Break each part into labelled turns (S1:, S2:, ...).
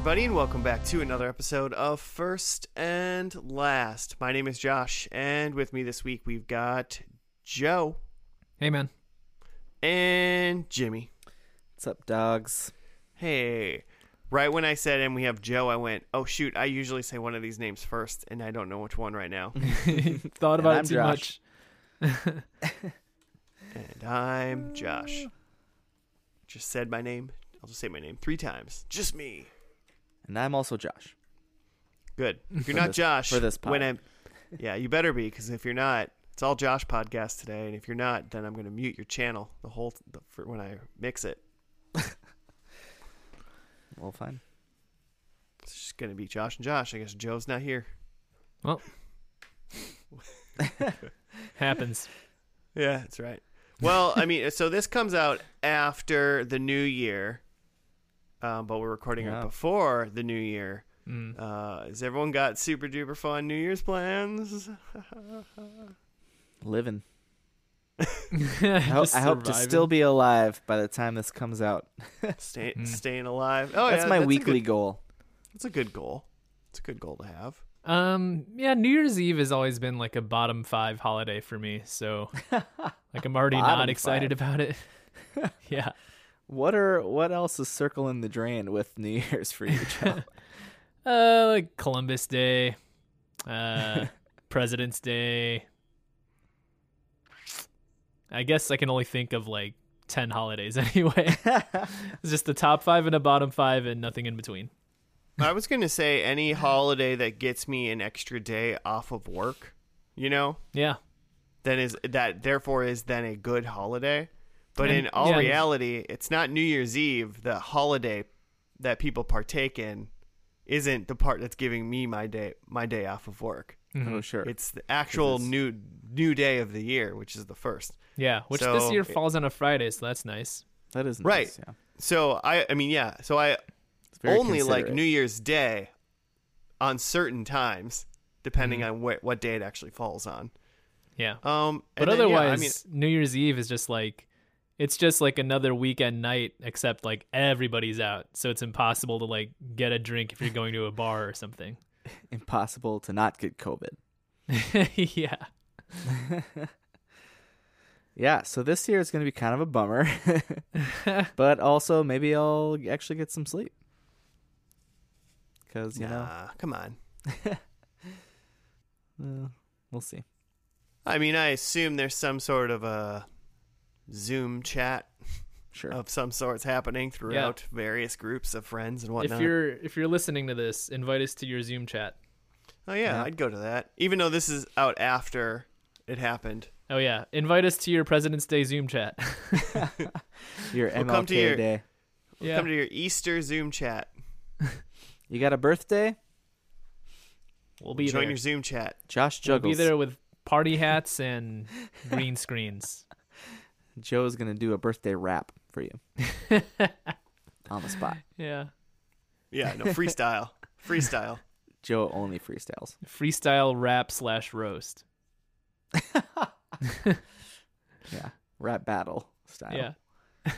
S1: everybody, and welcome back to another episode of First and Last. My name is Josh, and with me this week we've got Joe
S2: Hey, man.
S1: and Jimmy.
S3: What's up, dogs?
S1: Hey, right when I said and we have Joe, I went, oh shoot, I usually say one of these names first, and I don't know which one right now.
S2: Thought about it too
S3: Josh.
S2: much.
S1: and I'm Josh. Just said my name. I'll just say my name three times. Just me.
S3: And I'm also Josh.
S1: Good. If you're not
S3: this-
S1: Josh,
S3: for this
S1: when. I'm, yeah, you better be because if you're not, it's all Josh podcast today, and if you're not, then I'm going to mute your channel the whole the, for when I mix it.
S3: Well, fine.
S1: It's just going to be Josh and Josh. I guess Joe's not here.
S2: Well, happens.
S1: Yeah, that's right. Well, I mean, so this comes out after the new year, um, but we're recording it before the new year.
S2: Mm.
S1: Uh, has everyone got super duper fun New Year's plans?
S3: Living. I hope, I hope to still be alive by the time this comes out.
S1: Stay,
S2: Mm.
S1: Staying alive. Oh,
S3: that's
S1: yeah,
S3: my
S1: a
S3: weekly
S1: good-
S3: goal.
S1: That's a good goal. It's a good goal to have.
S2: Um, yeah, New Year's Eve has always been like a bottom five holiday for me. So, like, I'm already not excited
S3: five.
S2: about it. yeah.
S3: What are what else is circling the drain with New Year's for you, Joe?
S2: Uh, like Columbus Day, uh, President's Day. I guess I can only think of like 10 holidays anyway. it's just the top five and a bottom five and nothing in between.
S1: I was going to say any holiday that gets me an extra day off of work, you know,
S2: Yeah.
S1: then is that therefore is then a good holiday. But
S2: And-
S1: in all
S2: yeah.
S1: reality, it's not New Year's Eve. The holiday that people partake in isn't the part that's giving me my day my day off of work.
S2: Mhm.
S3: oh, sure.
S1: It's the actual
S3: it's-
S1: new new day of the year, which is the first.
S2: Yeah. Which this year falls on a Friday, so that's nice.
S3: that is nice,
S1: Right.
S3: Yeah.
S1: So I I mean yeah, so I only like. New Year's Day on certain times, depending
S2: Mhm.
S1: on what what day it actually falls on.
S2: Yeah.
S1: Um,
S2: But
S1: and then, yeah,
S2: otherwise,
S1: I mean,
S2: New Year's Eve is just like it's just like another weekend night, except like everybody's out, so it's impossible to like get a drink if you're going to a bar or something.
S3: impossible to not get COVID.
S2: yeah,
S3: Yeah, so this year is going to be kind of a bummer, but also maybe I'll actually get some sleep. Because you
S1: nah, come on.
S3: know, uh, we'll see.
S1: I mean, I assume there's some sort of a Zoom chat
S3: Sure.
S1: of some sorts happening throughout various groups of friends and whatnot.
S2: if you're if you're listening to this, invite us to your Zoom chat.
S1: oh yeah,
S3: Yeah.
S1: I'd go to that, even though this is out after it happened.
S2: Oh yeah, invite us to your President's Day Zoom chat.
S3: Your
S1: We'll
S3: MLK
S1: come to your-
S3: day.
S2: yeah,
S1: Come to your Easter Zoom chat.
S3: You got a birthday?
S2: we'll be
S1: Join
S2: there.
S1: your Zoom chat.
S3: Josh Juggles.
S2: We'll be there with party hats and green screens.
S3: Joe's gonna do a birthday rap for you on the spot.
S2: Yeah,
S1: Yeah, no freestyle, freestyle.
S3: Joe only freestyles.
S2: freestyle rap slash roast.
S3: Yeah, rap battle style.
S2: Yeah.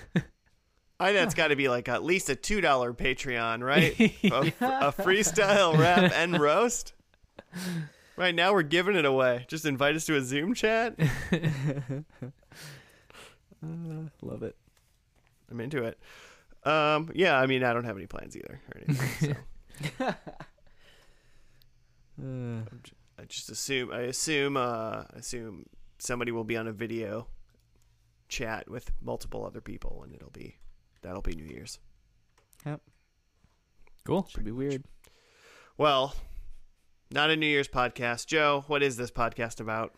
S1: I that's got to be like at least a two dollar Patreon, right? a, a freestyle rap and roast. Right now we're giving it away. Just invite us to a Zoom chat.
S3: Uh, love it.
S1: I'm into it. Um, yeah, I mean I don't have any plans either or anything. So
S3: Uh,
S1: I just assume I assume uh assume somebody will be on a video chat with multiple other people and it'll be that'll be New Year's. Yep.
S2: Cool.
S3: should be weird.
S1: Well, not a New Year's podcast. Joe, what is this podcast about?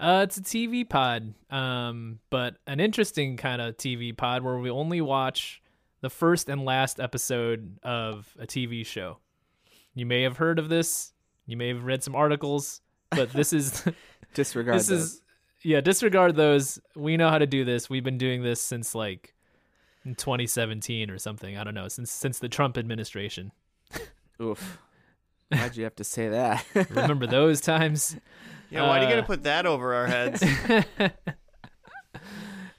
S2: Uh, it's a TV pod, um, but an interesting kind of TV pod where we only watch the first and last episode of a TV show. You may have heard of this. You may have read some articles, but this is
S3: Disregard
S2: this
S3: those.
S2: is yeah. Disregard those. We know how to do this. We've been doing this since like 2017 or something. I don't know since since the Trump administration.
S3: Oof. Why'd you have to say that?
S2: Remember those times?
S1: Yeah, why are you
S2: Uh,
S1: gonna put that over our heads?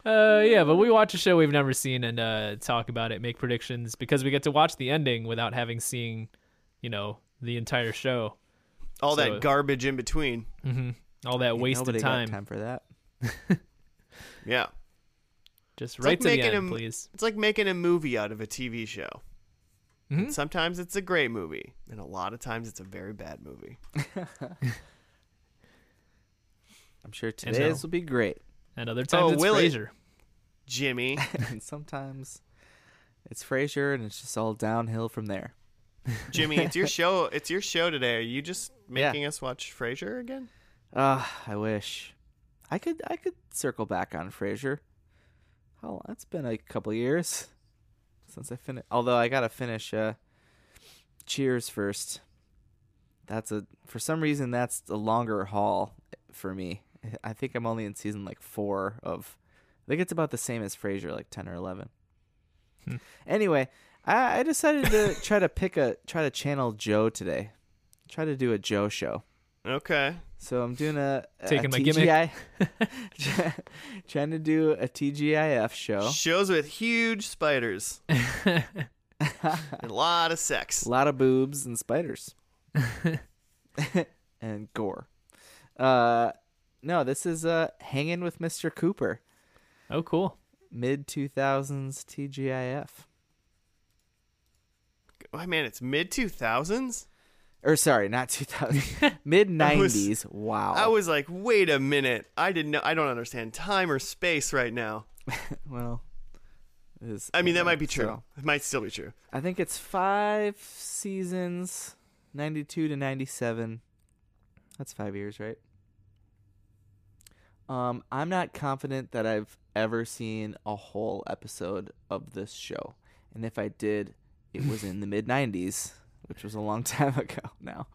S2: Uh, yeah, but we watch a show we've never seen and uh, talk about it, make predictions because we get to watch the ending without having seen, you know, the entire show.
S1: All
S2: So-
S1: that garbage in between.
S2: hmm All that wasted
S3: Nobody
S2: time.
S3: got time for that.
S1: Yeah.
S2: Just
S1: It's
S2: right
S1: like
S2: to the
S1: making
S2: end,
S1: a-
S2: please.
S1: It's like making a movie out of a TV show.
S2: Mhm.
S1: Sometimes it's a great movie, and a lot of times it's a very bad movie.
S3: I'm sure
S2: And
S3: today's
S2: so-
S3: will be great.
S2: And other times
S1: Oh,
S2: it's
S1: will it?
S2: Frasier.
S1: Jimmy,
S3: and sometimes it's Frasier, and it's just all downhill from there.
S1: Jimmy, it's your show. It's your show today. Are you just
S3: Yeah.
S1: making us watch Frasier again?
S3: Ah, I wish I could. I could circle back on Frasier. How? It's been a couple years since I finished. Although I gotta finish uh, Cheers first. That's a for some reason that's a longer haul for me. I think I'm only in season like four of. I think it's about the same as Frasier, like ten or eleven.
S2: Hmm.
S3: Anyway, I, I decided to try to pick a try to channel Joe today. Try to do a Joe show.
S1: Okay.
S3: So I'm doing a, a
S2: Taking my gimmick.
S3: Trying to do a TGIF show.
S1: Shows with huge spiders a lot of sex.
S3: A lot of boobs and spiders and gore. Uh, no, this is uh hanging with Mr. Cooper,
S2: oh, cool.
S3: mid 2000s TGIF.
S1: Oh man, it's mid two thousands.
S3: Or sorry, not 2000, mid 90s. Wow.
S1: I was like, wait a minute. I didn't know. I don't understand time or space right now.
S3: well, it is-
S1: I mean, that might be true.
S3: so-
S1: It might still be true.
S3: I think it's five seasons, 92 to 97. That's five years, right? Um, I'm not confident that I've ever seen a whole episode of this show. And if I did, it was in the mid 90s, which was a long time ago now.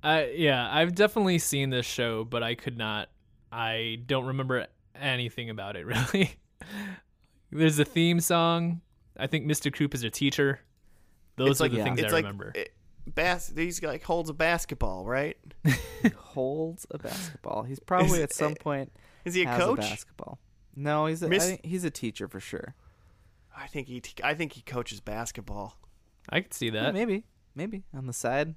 S2: I yeah, I've definitely seen this show, but I could not. I don't remember anything about it really. There's a theme song. I think Mr. Coop is a teacher. Those
S1: it's
S2: are
S1: like
S2: the
S3: yeah.
S2: things
S1: it's
S2: I
S1: like
S2: remember.
S1: It, bas- He's like holds a basketball, right?
S3: Holds a basketball. He's probably at some point
S1: Is he a
S3: has
S1: coach?
S3: a basketball. No, he's a, I
S1: Miss-
S3: think he's a teacher for sure.
S1: I think he. T- I think he coaches basketball.
S2: I could see
S3: Yeah,
S2: that.
S3: maybe, maybe on the side.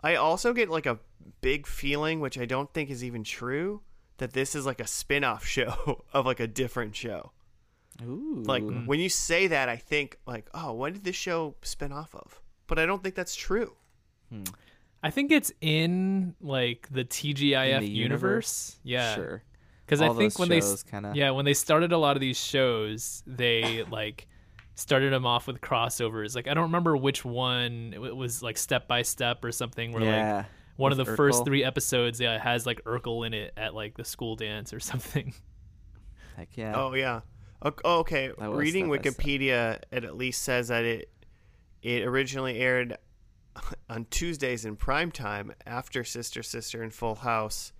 S1: I also get like a big feeling, which I don't think is even true, that this is like a spin-off show of like a different show.
S3: Ooh,
S1: Like when you say that, I think like, oh, what did this show spin off of? But I don't think that's true. Hmm.
S2: I think it's in like the TGIF
S3: the
S2: universe. Yeah.
S3: sure.
S2: Because I think when they
S3: kinda-
S2: yeah when they started a lot of these shows, they like started them off with crossovers. Like I don't remember which one it was like step by step or something. Where
S3: yeah,
S2: like one of the
S3: with
S2: first three episodes, yeah, has like Urkel in it at like the school dance or something.
S3: Heck yeah.
S1: Oh yeah. Oh, okay. Reading
S3: step by step.
S1: Wikipedia, it at least says that it it originally aired on Tuesdays in prime time after Sister Sister and Full House.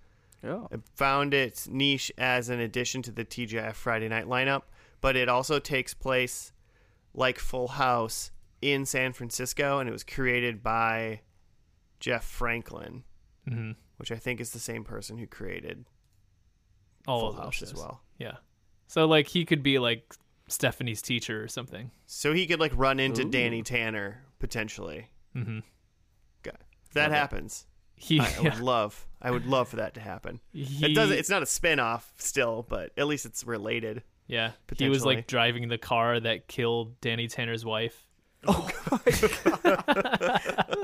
S3: Oh.
S1: It found its niche as an addition to the TGIF Friday night lineup, but it also takes place like Full House in San Francisco, and it was created by Jeff Franklin,
S2: hmm
S1: which I think is the same person who created
S2: All
S1: Full House as well.
S2: Yeah. So like he could be like Stephanie's teacher or something.
S1: So he could like run into
S3: Ooh.
S1: Danny Tanner potentially.
S2: Mm-hmm.
S1: Okay. If that
S3: Love
S1: happens,
S2: He,
S1: I, I
S2: yeah,
S1: would love. I would love for that to happen.
S2: he
S1: It doesn't. It's not a spin-off still, but at least it's related.
S2: yeah he was like driving the car that killed Danny Tanner's wife.
S3: Oh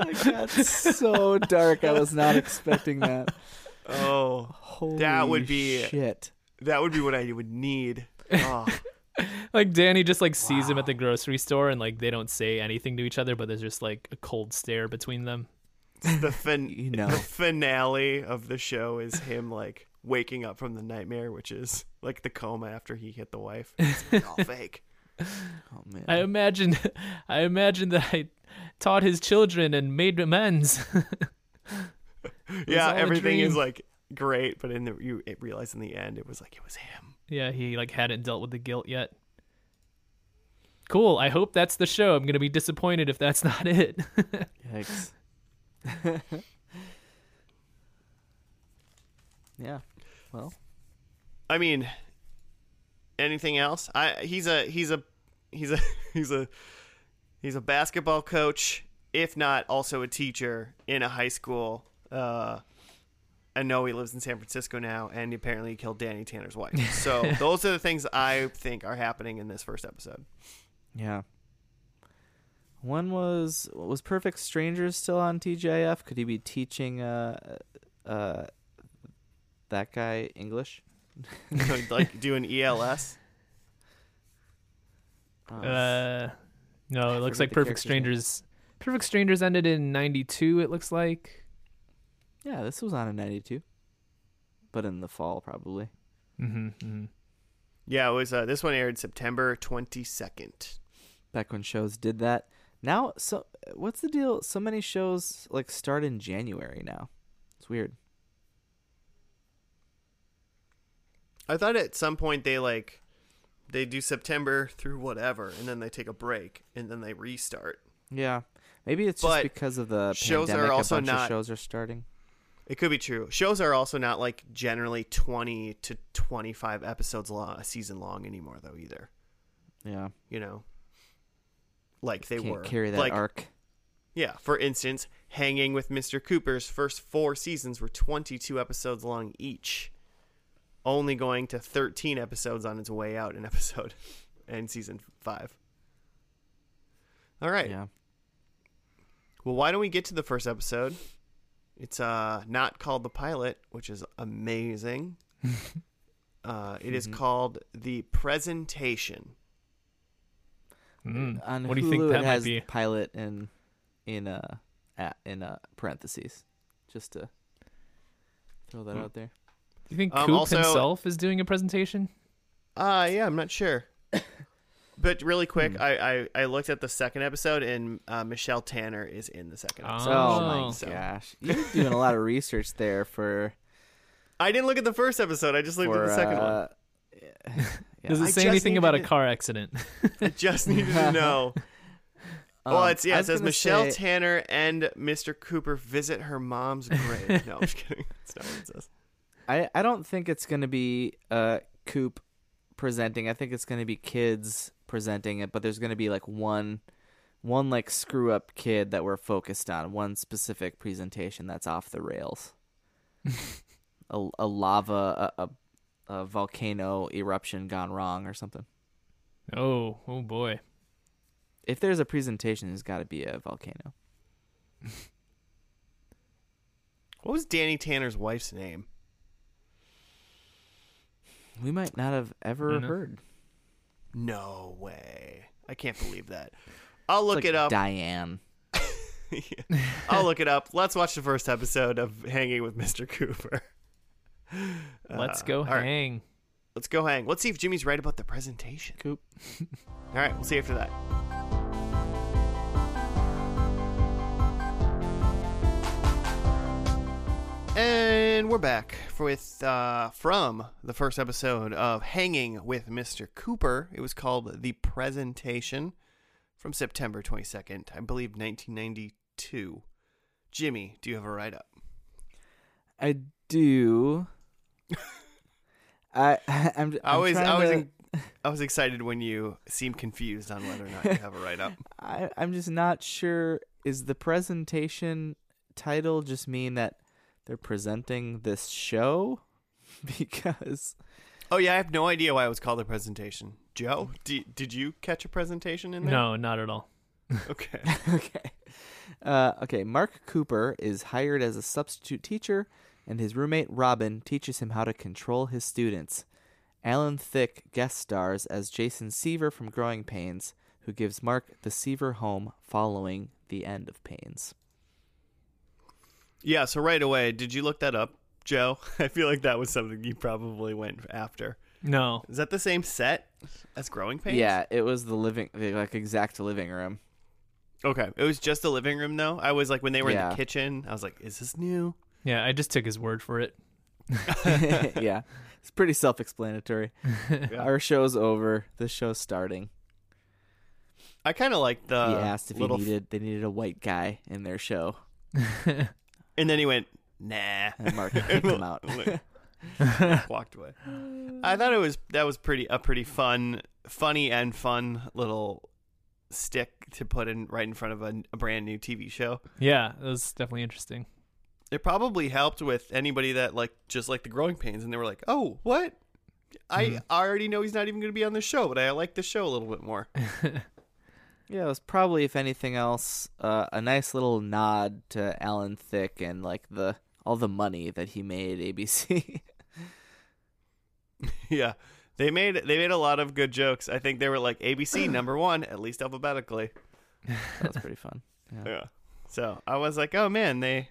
S3: my god, so dark. I was not expecting that.
S1: Oh,
S3: Holy
S1: That would be-
S3: shit.
S1: that would be what I would need. Oh,
S2: Like Danny just like sees him at the grocery store and like they don't say anything to each other, but there's just like a cold stare between them.
S1: the fin-
S3: You know.
S1: the finale of the show is him like waking up from the nightmare, which is like the coma after he hit the wife. It's all fake.
S3: Oh man.
S2: I imagine, I imagine that I taught his children and made amends.
S1: Yeah, everything is like great, but in the you realize in the end it was like it was him.
S2: yeah, he like hadn't dealt with the guilt yet. Cool. I hope that's the show. I'm gonna be disappointed if that's not it.
S3: Yikes. yeah. Well,
S1: I mean, anything else? I he's a he's a he's a he's a he's a basketball coach, if not also a teacher in a high school. Uh, I know he lives in San Francisco now, and apparently he killed Danny Tanner's wife. So those are the things I think are happening in this first episode.
S3: Yeah. One was was Perfect Strangers still on TGIF? Could he be teaching uh uh that guy English?
S1: like doing ELS.
S3: Oh,
S2: Uh, no, it looks like Perfect
S3: character's name.
S2: Strangers. Perfect Strangers ended in '92. It looks like.
S3: yeah, this was on in '92, but in the fall probably.
S2: Mm-hmm, mm-hmm.
S1: Yeah, it was. Uh, this one aired September twenty second.
S3: Back when shows did that. Now, so what's the deal? So many shows like start in January now. It's weird.
S1: I thought at some point they like they do September through whatever, and then they take a break, and then they restart.
S3: Yeah, maybe it's
S1: But
S3: just because of the
S1: shows are
S3: pandemic.
S1: also
S3: a bunch
S1: not-
S3: shows are starting.
S1: It could be true. Shows are also not like generally twenty to twenty five episodes long, a season long anymore, though. Either
S3: Yeah,
S1: you know, like they
S3: can't
S1: were
S3: carry that
S1: like
S3: arc.
S1: yeah. For instance, Hanging with Mr. Cooper's first four seasons were twenty two episodes long each, only going to thirteen episodes on its way out in episode and season five. All right.
S3: Yeah,
S1: Well, why don't we get to the first episode? It's uh not called the pilot, which is amazing. uh, it is
S3: Mhm.
S1: called the presentation.
S2: Mm.
S3: on
S2: What
S3: Hulu
S2: do you think that
S3: it
S2: might
S3: has
S2: be?
S3: pilot in in uh at, in uh parentheses, just to throw that
S1: Hmm.
S3: out there.
S2: Do you think
S1: Um,
S2: Coop
S1: also-
S2: himself is doing a presentation?
S1: Uh yeah, I'm not sure. but really quick,
S3: Hmm.
S1: I, I I looked at the second episode, and uh, Michelle Tanner is in the second episode.
S3: Oh,
S2: Oh.
S3: my
S1: So-
S3: gosh, you're doing a lot of research there for
S1: I didn't look at the first episode. I just looked
S3: for
S1: at the second one.
S3: Yeah.
S2: Does it
S1: I
S2: say anything about a car accident?
S1: I just needed to know. well,
S3: Um,
S1: it's yeah. It says Michelle
S3: say-
S1: Tanner and Mr. Cooper visit her mom's grave. no, I'm just kidding. That's not what it says.
S3: I, I don't think it's going to be uh, Coop presenting. I think it's going to be kids presenting it, but there's going to be like one one like screw up kid that we're focused on, one specific presentation that's off the rails. a, a lava a, a, a volcano eruption gone wrong or something.
S2: oh, oh boy.
S3: If there's a presentation, there's got to be a volcano.
S1: What was Danny Tanner's wife's name?
S3: We might not have ever
S2: Dunno.
S3: heard.
S1: No way. I can't believe that. I'll look
S3: Like
S1: it up.
S3: Diane.
S1: I'll look it up. Let's watch the first episode of Hanging with Mr. Cooper.
S2: Let's
S1: Uh,
S2: go
S1: all right,
S2: hang.
S1: let's go hang. Let's see if Jimmy's right about the presentation.
S3: Coop.
S1: All right, we'll see you after that. And we're back with uh, from the first episode of Hanging with Mr. Cooper. It was called The Presentation from September 22nd, I believe 1992. Jimmy, do you have a write up?
S3: I do. I I'm,
S1: I
S3: I'm
S1: was I was
S3: to-
S1: in, I was excited when you seemed confused on whether or not you have a write up.
S3: I, I'm just not sure. Is the presentation title just mean that they're presenting this show? because
S1: Oh yeah, I have no idea why it was called a presentation. Joe, did did you catch a presentation in there?
S2: No, not at all.
S1: Okay.
S3: okay, uh, okay. Mark Cooper is hired as a substitute teacher, and his roommate Robin teaches him how to control his students. Alan Thicke guest stars as Jason Seaver from Growing Pains, who gives Mark the Seaver home following the end of Pains.
S1: Yeah. So right away, did you look that up, Joe? I feel like that was something you probably went after.
S2: No.
S1: Is that the same set as Growing Pains?
S3: Yeah, it was the living, the, like exact living room.
S1: Okay. It was just the living room though. I was like when they were in the kitchen. I was like, is this new?
S2: Yeah, I just took his word for it.
S3: yeah, it's pretty self-explanatory.
S1: Yeah.
S3: Our show's over. The show's starting.
S1: I kind of like the
S3: he asked if he needed they needed a white guy in their show,
S1: and then he went, nah.
S3: and Mark kicked him out.
S1: walked away. I thought it was that was pretty a pretty fun, funny and fun little stick to put in right in front of a, a brand new TV show.
S2: yeah, it was definitely interesting.
S1: It probably helped with anybody that like just like the growing pains, and they were like, "Oh, what? I
S2: Mhm.
S1: already know he's not even going to be on the show, but I like the show a little bit more."
S3: Yeah, it was probably, if anything else, uh, a nice little nod to Alan Thicke and like the all the money that he made ABC.
S1: yeah, they made they made a lot of good jokes. I think they were like ABC number one, at least alphabetically.
S3: That's pretty fun. Yeah.
S1: Yeah. So I was like, oh man, they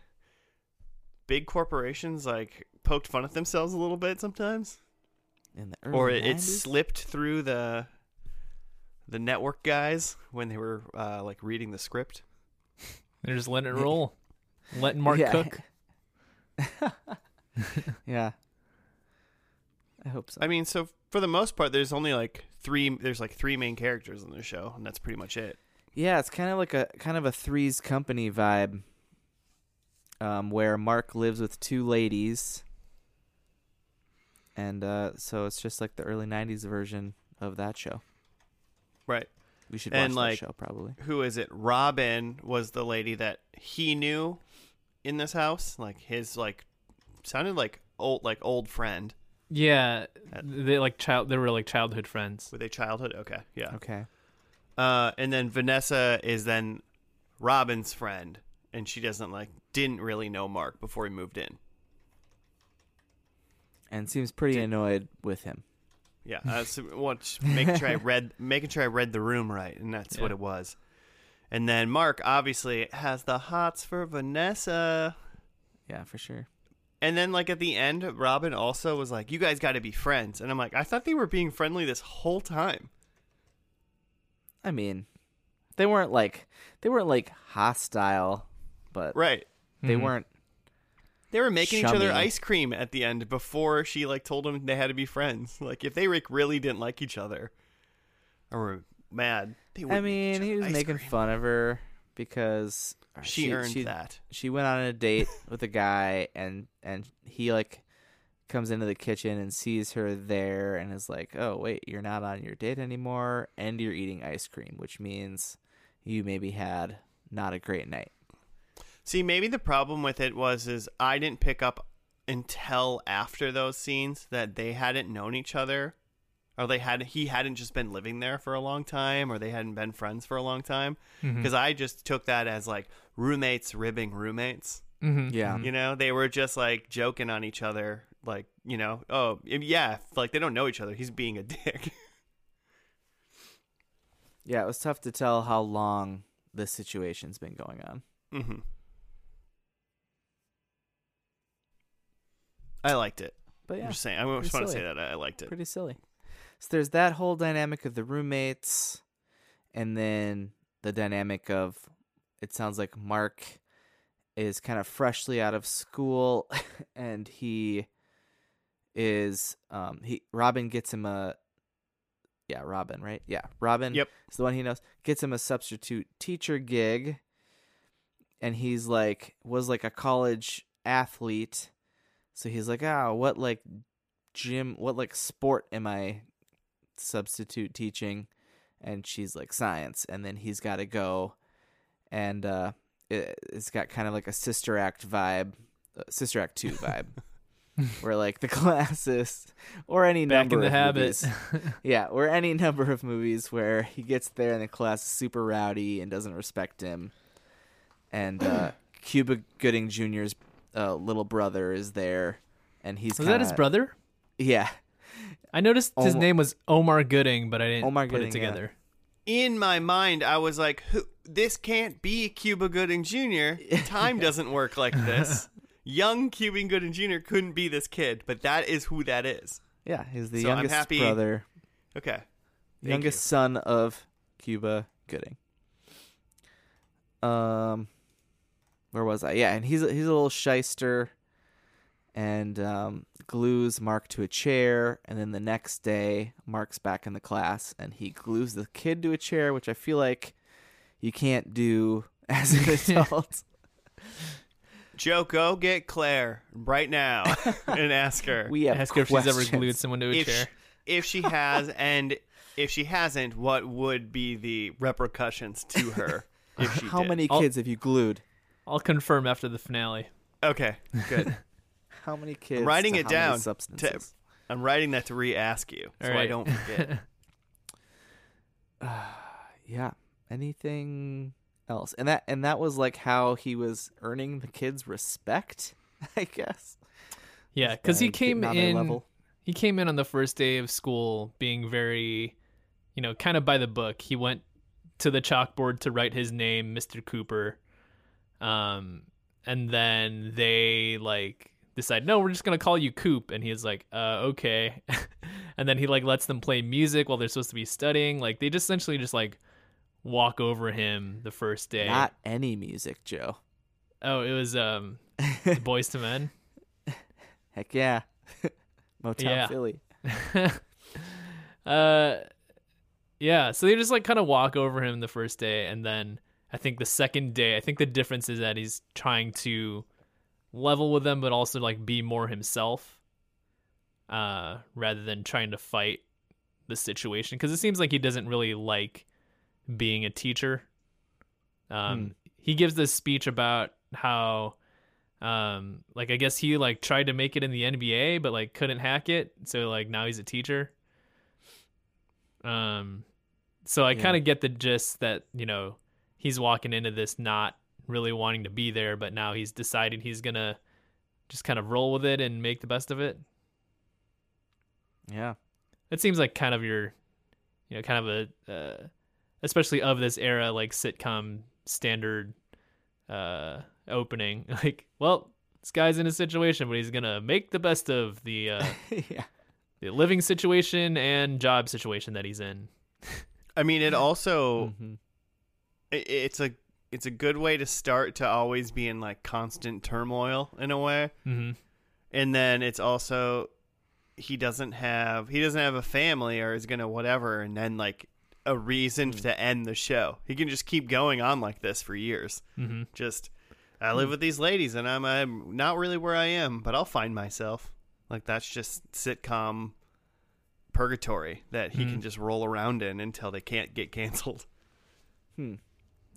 S1: big corporations like poked fun at themselves a little bit sometimes,
S3: In the early
S1: or it, it slipped through the the network guys when they were uh, like reading the script.
S2: They're just letting it roll, letting Mark
S3: Yeah.
S2: cook.
S3: yeah. I hope so.
S1: I mean, so for the most part, there's only like three. There's like three main characters in the show, and that's pretty much it.
S3: Yeah, it's kind of like a kind of a Three's Company vibe, um, where Mark lives with two ladies, and uh, so it's just like the early '90s version of that show.
S1: Right.
S3: We should
S1: And,
S3: watch
S1: like-
S3: that show probably.
S1: Who is it? Robin was the lady that he knew in this house. Like his like sounded like old like old friend
S2: Yeah, they like child. They were like childhood friends.
S1: Were they childhood. Okay, yeah.
S3: Okay.
S1: Uh, and then Vanessa is then Robin's friend, and she doesn't like didn't really know Mark before he moved in.
S3: And seems pretty
S1: Did-
S3: annoyed with him.
S1: Yeah, uh, so, well, making sure I read making sure I read the room right, and that's what it was. And then Mark obviously has the hots for Vanessa.
S3: Yeah, for sure.
S1: And then like at the end, Robin also was like, "You guys got to be friends," and I'm like, "I thought they were being friendly this whole time."
S3: I mean, they weren't like they weren't like hostile, but
S1: Right?
S3: They
S2: Mhm.
S3: weren't.
S1: They were making each other ice cream at the end before she like told them they had to be friends. Like if they like really didn't like each other or were mad, they
S3: I
S1: wouldn't
S3: mean, he was making
S1: cream.
S3: fun of her because
S1: She, earned
S3: she,
S1: that.
S3: She went on a date with a guy, and and he like comes into the kitchen and sees her there, and is like, "Oh wait, you're not on your date anymore, and you're eating ice cream, which means you maybe had not a great night."
S1: See, maybe the problem with it was is I didn't pick up until after those scenes that they hadn't known each other, or they had he hadn't just been living there for a long time, or they hadn't been friends for a long time.
S2: Mhm.
S1: Because I just took that as like roommates ribbing roommates.
S2: Mhm.
S3: Yeah.
S2: Mhm.
S1: You know, they were just like joking on each other, like you know, oh yeah, like they don't know each other. He's being a dick.
S3: Yeah, it was tough to tell how long this situation's been going on.
S1: hmm I liked it.
S3: But yeah,
S1: I'm just saying. I just want to say that I liked it.
S3: pretty silly. So there's that whole dynamic of the roommates, and then the dynamic of it sounds like Mark is kind of freshly out of school, and he is um he Robin gets him a yeah Robin right yeah Robin
S1: Yep.
S3: is the one he knows gets him a substitute teacher gig, and he's like was like a college athlete, so he's like ah what like gym what like sport am i substitute teaching? And she's like science. And then he's got to go. And uh it, it's got kind of like a sister act vibe uh, sister act 2 vibe. Where like the classes or any
S2: Back
S3: number
S2: in the
S3: of
S2: habit.
S3: movies. Yeah or any number of movies where he gets there and the class is super rowdy and doesn't respect him. And uh cuba gooding jr's uh, little brother is there and he's
S2: Was that his brother?
S3: yeah
S2: I noticed his
S3: Omar-
S2: name was Omar Gooding, but I didn't
S3: Omar
S2: put
S3: Gooding,
S2: it
S3: yeah.
S2: together.
S1: In my mind, I was like, Who, "This can't be Cuba Gooding Jr. Time doesn't work like this. Young Cuba Gooding Jr. couldn't be this kid, but that is who that is."
S3: Yeah, he's the
S1: So I'm
S3: youngest
S1: happy-
S3: brother,
S1: Okay. Thank
S3: youngest son of Cuba Gooding. Um, where was I? Yeah, and he's a, he's a little shyster, and um, glues Mark to a chair, and then the next day, Mark's back in the class, and he glues the kid to a chair, which I feel like you can't do as an adult.
S1: Joe, go get Claire right now and ask her
S3: We have
S2: Ask her if she's ever glued someone to a
S1: if
S2: chair.
S1: she, if she has, and if she hasn't, what would be the repercussions to her if she
S3: How
S1: did?
S3: many
S2: I'll-
S3: kids have you glued?
S2: I'll confirm after the finale.
S1: Okay, good.
S3: How many kids?
S1: I'm writing
S3: to
S1: it
S3: how
S1: down. To. I'm writing that to re-ask you, so
S2: All
S1: I don't forget.
S3: yeah. Anything else? And that and that was like how he was earning the kids' respect, I guess.
S2: Yeah, because he came
S3: getting on their
S2: in.
S3: level.
S2: He came in on the first day of school being very, you know, kind of by the book. He went to the chalkboard to write his name, Mr. Cooper. Um, and then they like decide, no, we're just gonna call you Coop, and he's like, uh, okay. and then he like lets them play music while they're supposed to be studying. Like they just essentially just like walk over him the first day.
S3: Not any music, Joe.
S2: oh, it was um, Boyz II Men.
S3: Heck yeah. Motown
S2: Yeah.
S3: Philly.
S2: uh yeah so they just like kind of walk over him the first day and then i think the second day i think the difference is that he's trying to level with them but also like be more himself uh rather than trying to fight the situation. Because it seems like he doesn't really like being a teacher. Um he gives this speech about how um like i guess he like tried to make it in the nba but like couldn't hack it. So like now he's a teacher. Um so i
S3: Yeah.
S2: kind of get the gist that you know he's walking into this not really wanting to be there but now he's decided he's gonna just kind of roll with it and make the best of it
S3: Yeah.
S2: it seems like kind of your you know kind of a uh, especially of this era like sitcom standard uh opening like well this guy's in a situation but he's gonna make the best of the uh
S3: yeah.
S2: the living situation and job situation that he's in
S1: I mean, it also
S3: Mhm.
S1: It's a it's a good way to start to always be in like constant turmoil in a way,
S2: mm-hmm.
S1: and then it's also he doesn't have he doesn't have a family or is gonna whatever, and then like a reason to end the show. He can just keep going on like this for years.
S2: Mm-hmm.
S1: Just I live with these ladies, and I'm I'm not really where I am, but I'll find myself. Like that's just sitcom purgatory that he can just roll around in until they can't get canceled.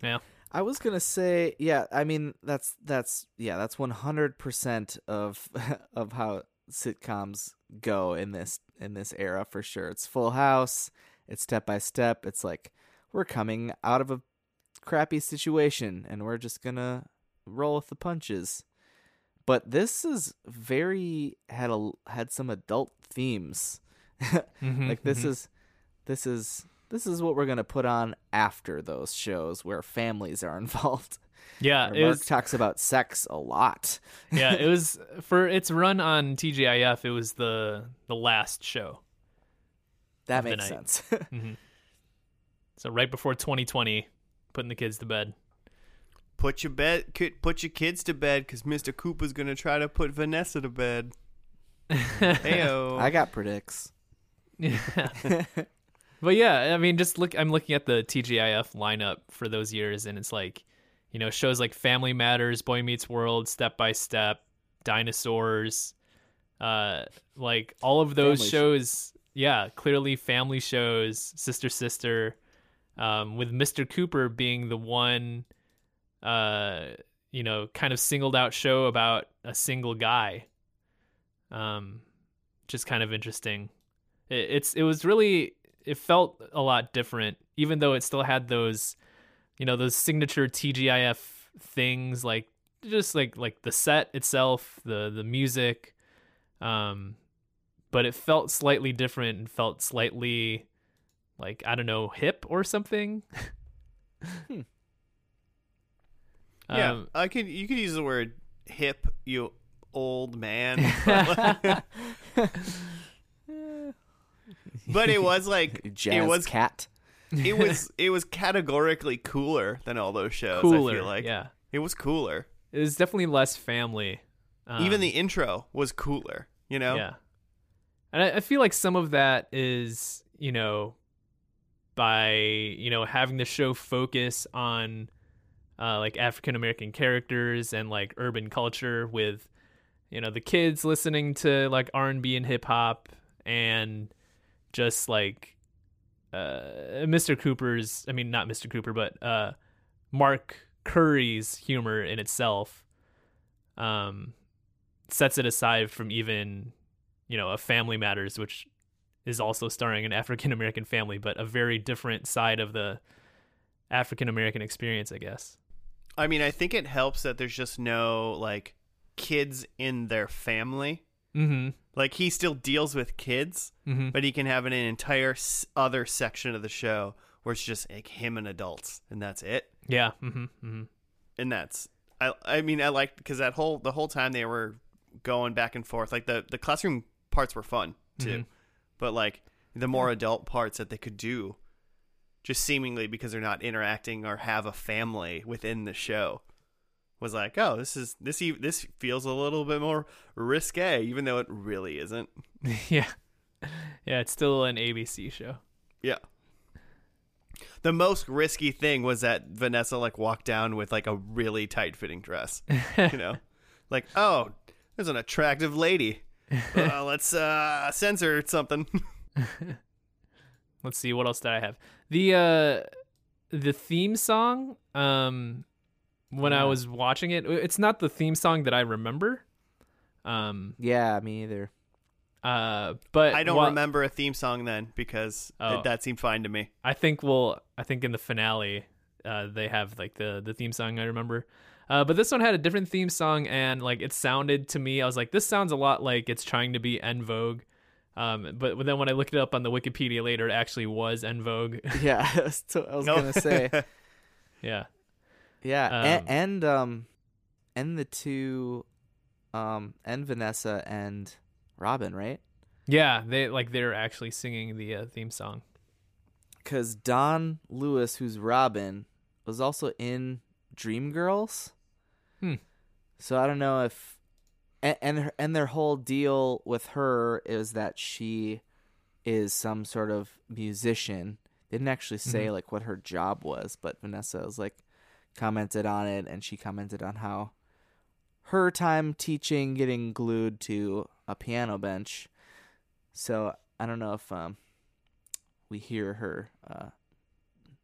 S2: Yeah
S3: I was gonna say, yeah. I mean, that's that's yeah, that's one hundred percent of of how sitcoms go in this in this era for sure. It's Full House. It's step by step. It's like we're coming out of a crappy situation and we're just gonna roll with the punches. But this is very had a had some adult themes.
S2: Mhm,
S3: like this
S2: mhm.
S3: is this is this is what we're gonna put on after those shows where families are involved.
S2: yeah it
S3: Mark
S2: was
S3: talks about sex a lot.
S2: yeah it was for its run on tgif it was the the last show
S3: That makes
S2: night.
S3: sense.
S2: hmm so right before 2020 putting the kids to bed
S1: Put your bed, put your kids to bed, because Mr. Cooper's gonna try to put Vanessa to bed. Heyo.
S3: I got predicts.
S2: Yeah. But yeah, I mean, just look. I'm looking at the TGIF lineup for those years, and it's like, you know, shows like Family Matters, Boy Meets World, Step by Step, Dinosaurs, uh, like all of those
S3: Family
S2: shows. Yeah, clearly family shows, Sister Sister, um, with Mr. Cooper being the one, uh, you know, kind of singled out show about a single guy. Um, just kind of interesting it, it's it was really it felt a lot different even though it still had those you know those signature TGIF things like just like like the set itself the the music um but it felt slightly different and felt slightly like I don't know hip or something
S3: Hmm.
S1: yeah,
S2: Um,
S1: I could. You could use the word hip, you old man. but it was like
S3: Jazz
S1: it was
S3: cat.
S1: it was it was categorically cooler than all those shows. I
S2: cooler
S1: feel like
S2: yeah
S1: it was cooler.
S2: it was definitely less family
S1: Even
S2: Um,
S1: the intro was cooler. You know.
S2: Yeah. And I, I feel like some of that is, you know, by, you know, having the show focus on uh, like African American characters and like urban culture with you know the kids listening to like R&B and hip hop and just like uh, Mr. Cooper's I mean not Mr. Cooper but uh, Mark Curry's humor in itself um, sets it aside from even you know a Family Matters which is also starring an African American family but a very different side of the African American experience I guess.
S1: I mean, I think it helps that there's just no like kids in their family.
S2: Mhm.
S1: Like he still deals with kids,
S2: Mhm.
S1: but he can have an entire s- other section of the show where it's just like him and adults, and that's it.
S2: Yeah. mm-hmm. Mm-hmm.
S1: And that's I. I mean, I like because that whole the whole time they were going back and forth. Like the the classroom parts were fun too,
S2: Mhm.
S1: but like the more adult parts that they could do, just seemingly because they're not interacting or have a family within the show, was like, oh, this is this e- this feels a little bit more risque, even though it really isn't.
S2: yeah. Yeah, it's still an ABC show.
S1: Yeah. The most risky thing was that Vanessa like walked down with like a really tight fitting dress. You know, like oh, there's an attractive lady. Uh, let's uh, censor something.
S2: Let's see what else did I have. The uh the theme song um when I was watching it it's not the theme song that I remember. Um
S3: Yeah, me either.
S2: uh but
S1: I don't
S2: wha-
S1: remember a theme song then because
S2: Oh.
S1: th- that seemed fine to me.
S2: I think we'll I think in the finale uh they have like the the theme song I remember. Uh but this one had a different theme song and like it sounded to me I was like this sounds a lot like it's trying to be En Vogue. Um but then when I looked it up on the Wikipedia later it actually was En Vogue.
S3: Yeah, I was, t- I was
S1: No.
S3: gonna say.
S2: yeah.
S3: Yeah,
S2: Um,
S3: and, and um, and the two, um, and Vanessa and Robin, right?
S2: Yeah, they like they're actually singing the uh, theme song.
S3: Because Dawnn Lewis, who's Robin, was also in Dreamgirls.
S2: Hmm.
S3: So I don't know if, and and, her, and their whole deal with her is that she is some sort of musician. They didn't actually say
S2: Mhm.
S3: like what her job was, but Vanessa was like commented on it, and she commented on how her time teaching getting glued to a piano bench. So I don't know if um we hear her uh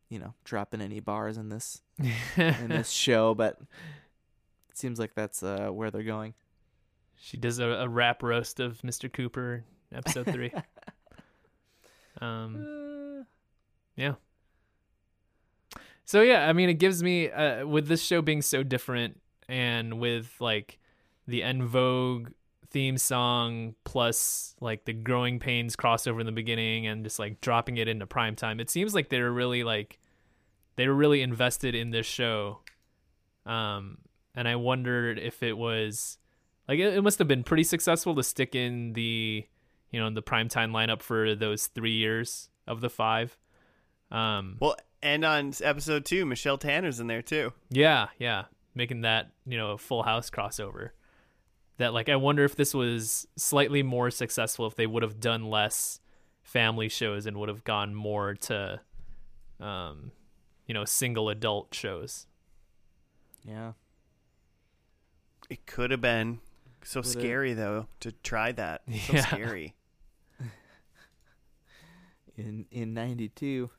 S3: you know dropping any bars in this in this show, but it seems like that's uh where they're going.
S2: she does a, a rap roast of Mr. Cooper, episode three. um,
S3: Uh,
S2: yeah. So yeah, I mean, it gives me uh, with this show being so different, and with like the En Vogue theme song plus like the Growing Pains crossover in the beginning, and just like dropping it into prime time. It seems like they're really like they were really invested in this show. Um, and I wondered if it was like it, it must have been pretty successful to stick in the you know the prime time lineup for those three years of the five. Um,
S1: Well, and on episode two, Michelle Tanner's in there too.
S2: yeah, yeah, making that you know a Full House crossover. That like I wonder if this was slightly more successful if they would have done less family shows and would have gone more to, um, you know, single adult shows.
S3: yeah.
S1: It could have been so
S3: Would've-
S1: scary though to try that. So
S2: Yeah.
S1: scary.
S3: In in 92.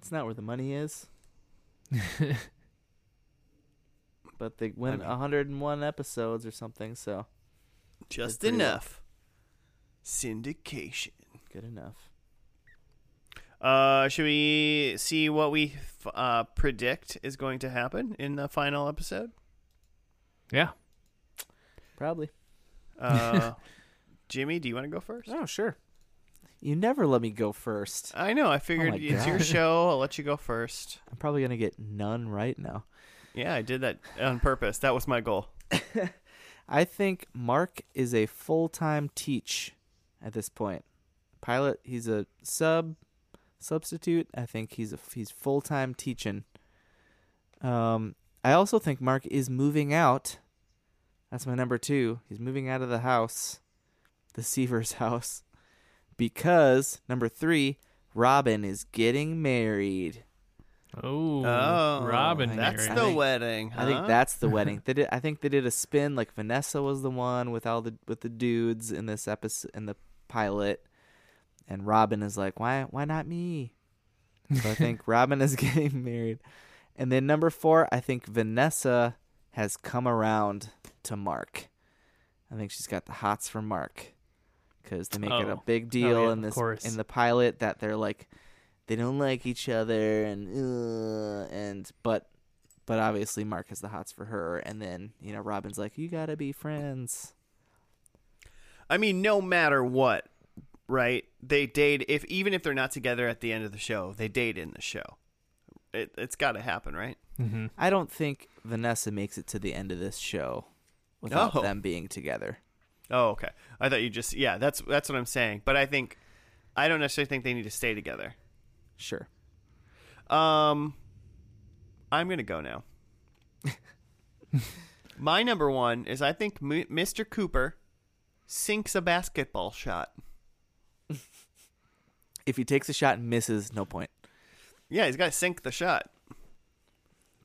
S3: It's not where the money is. But they went
S1: mean-
S3: 101 episodes or something, so
S1: Just
S3: pretty well.
S1: enough. Syndication.
S3: good enough.
S1: Uh, should we see what we f- uh, predict is going to happen in the final episode?
S2: yeah,
S3: Probably.
S1: Uh, Jimmy, do you want to go first?
S3: Oh, sure. You never let me go first.
S1: I know. I figured
S3: my
S1: it's your
S3: God.
S1: show. I'll let you go first.
S3: I'm probably going to get none right now.
S1: Yeah, I did that on purpose. That was my goal.
S3: I think Mark is a full time teach at this point. Pilot, he's a sub substitute. I think he's a he's full time teaching. Um, I also think Mark is moving out. That's my number two. He's moving out of the house, the Seavers house, because number three, Robin is getting married.
S2: Oh,
S1: Oh,
S2: Robin
S1: That's
S2: married.
S1: the
S3: I think-
S1: wedding.
S3: I think that's the wedding. They did. I think they did a spin. Like Vanessa was the one with all the with the dudes in this episode in the pilot, and Robin is like, why why not me? So I think Robin is getting married, and then number four, I think Vanessa has come around to Mark. I think she's got the hots for Mark because they make it a
S2: Oh.
S3: big deal
S2: yeah,
S3: in this
S2: course.
S3: in the pilot that they're like they don't like each other and uh, and but but obviously Mark has the hots for her and then you know Robin's like you gotta be friends
S1: I mean, no matter what, right? They date if even if they're not together at the end of the show, they date in the show. It, it's got to happen, right?
S2: hmm
S3: I don't think Vanessa makes it to the end of this show without
S1: Oh.
S3: them being together
S1: Oh, okay. I thought you just yeah. That's that's what I'm saying. But I think I don't necessarily think they need to stay together.
S3: sure
S1: Um, I'm gonna go now. My number one is I think M- Mr. Cooper sinks a basketball shot.
S3: if he takes a shot and misses no point
S1: Yeah, he's got to sink the shot.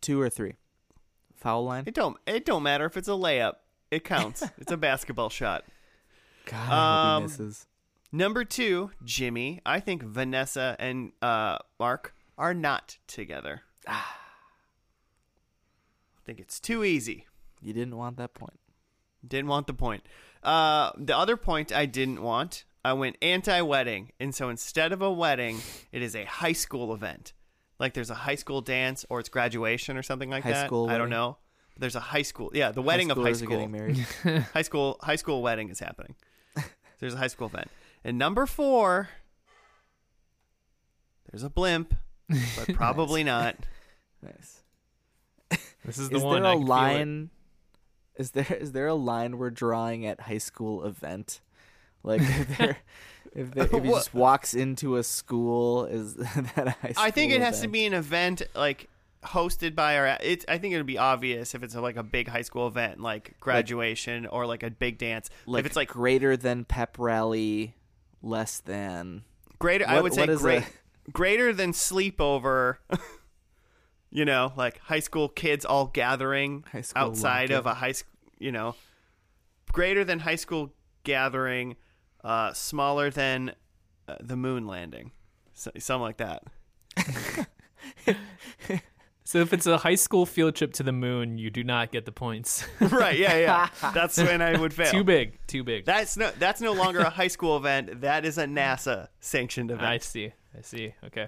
S3: two or three foul line
S1: It don't it don't matter if it's a layup. It counts. it's a basketball shot.
S3: God I hope
S1: Um,
S3: he misses
S1: Number two, Jimmy. I think Vanessa and uh, Mark are not together. I think it's too easy.
S3: you didn't want that point
S1: Didn't want the point. Uh, the other point I didn't want, I went anti-wedding, and so instead of a wedding, it is a high school event. Like there's a high school dance, or it's graduation, or something like
S3: High
S1: that.
S3: school
S1: I don't know. There's a high school, yeah, the wedding of high school.
S3: getting married
S1: high school, high school wedding is happening. There's a high school event, and number four, there's a blimp, but probably not.
S3: nice
S2: This is the
S3: is
S2: one.
S3: there
S2: I
S3: a
S2: can feel it.
S3: line is there is there a line we're drawing at high school event like if, there, if, there, if he just walks into a school is that a high school
S1: I think it has to be an event like hosted by our. It's. I think it'd be obvious if it's like a big high school event, like graduation or like a big dance.
S3: like
S1: if it's like
S3: greater than pep rally less than
S1: greater, I would say great,
S3: a-
S1: greater than sleepover. you know, like high school kids all gathering
S3: school
S1: outside of a high school. You know, greater than high school gathering, uh, smaller than uh, the moon landing, so, something like that.
S2: So if it's a high school field trip to the moon, you do not get the points.
S1: right? Yeah, yeah. That's when I would fail.
S2: too big. Too big.
S1: That's no that's no longer a high school event. That is a NASA sanctioned event.
S2: I see. I see. Okay.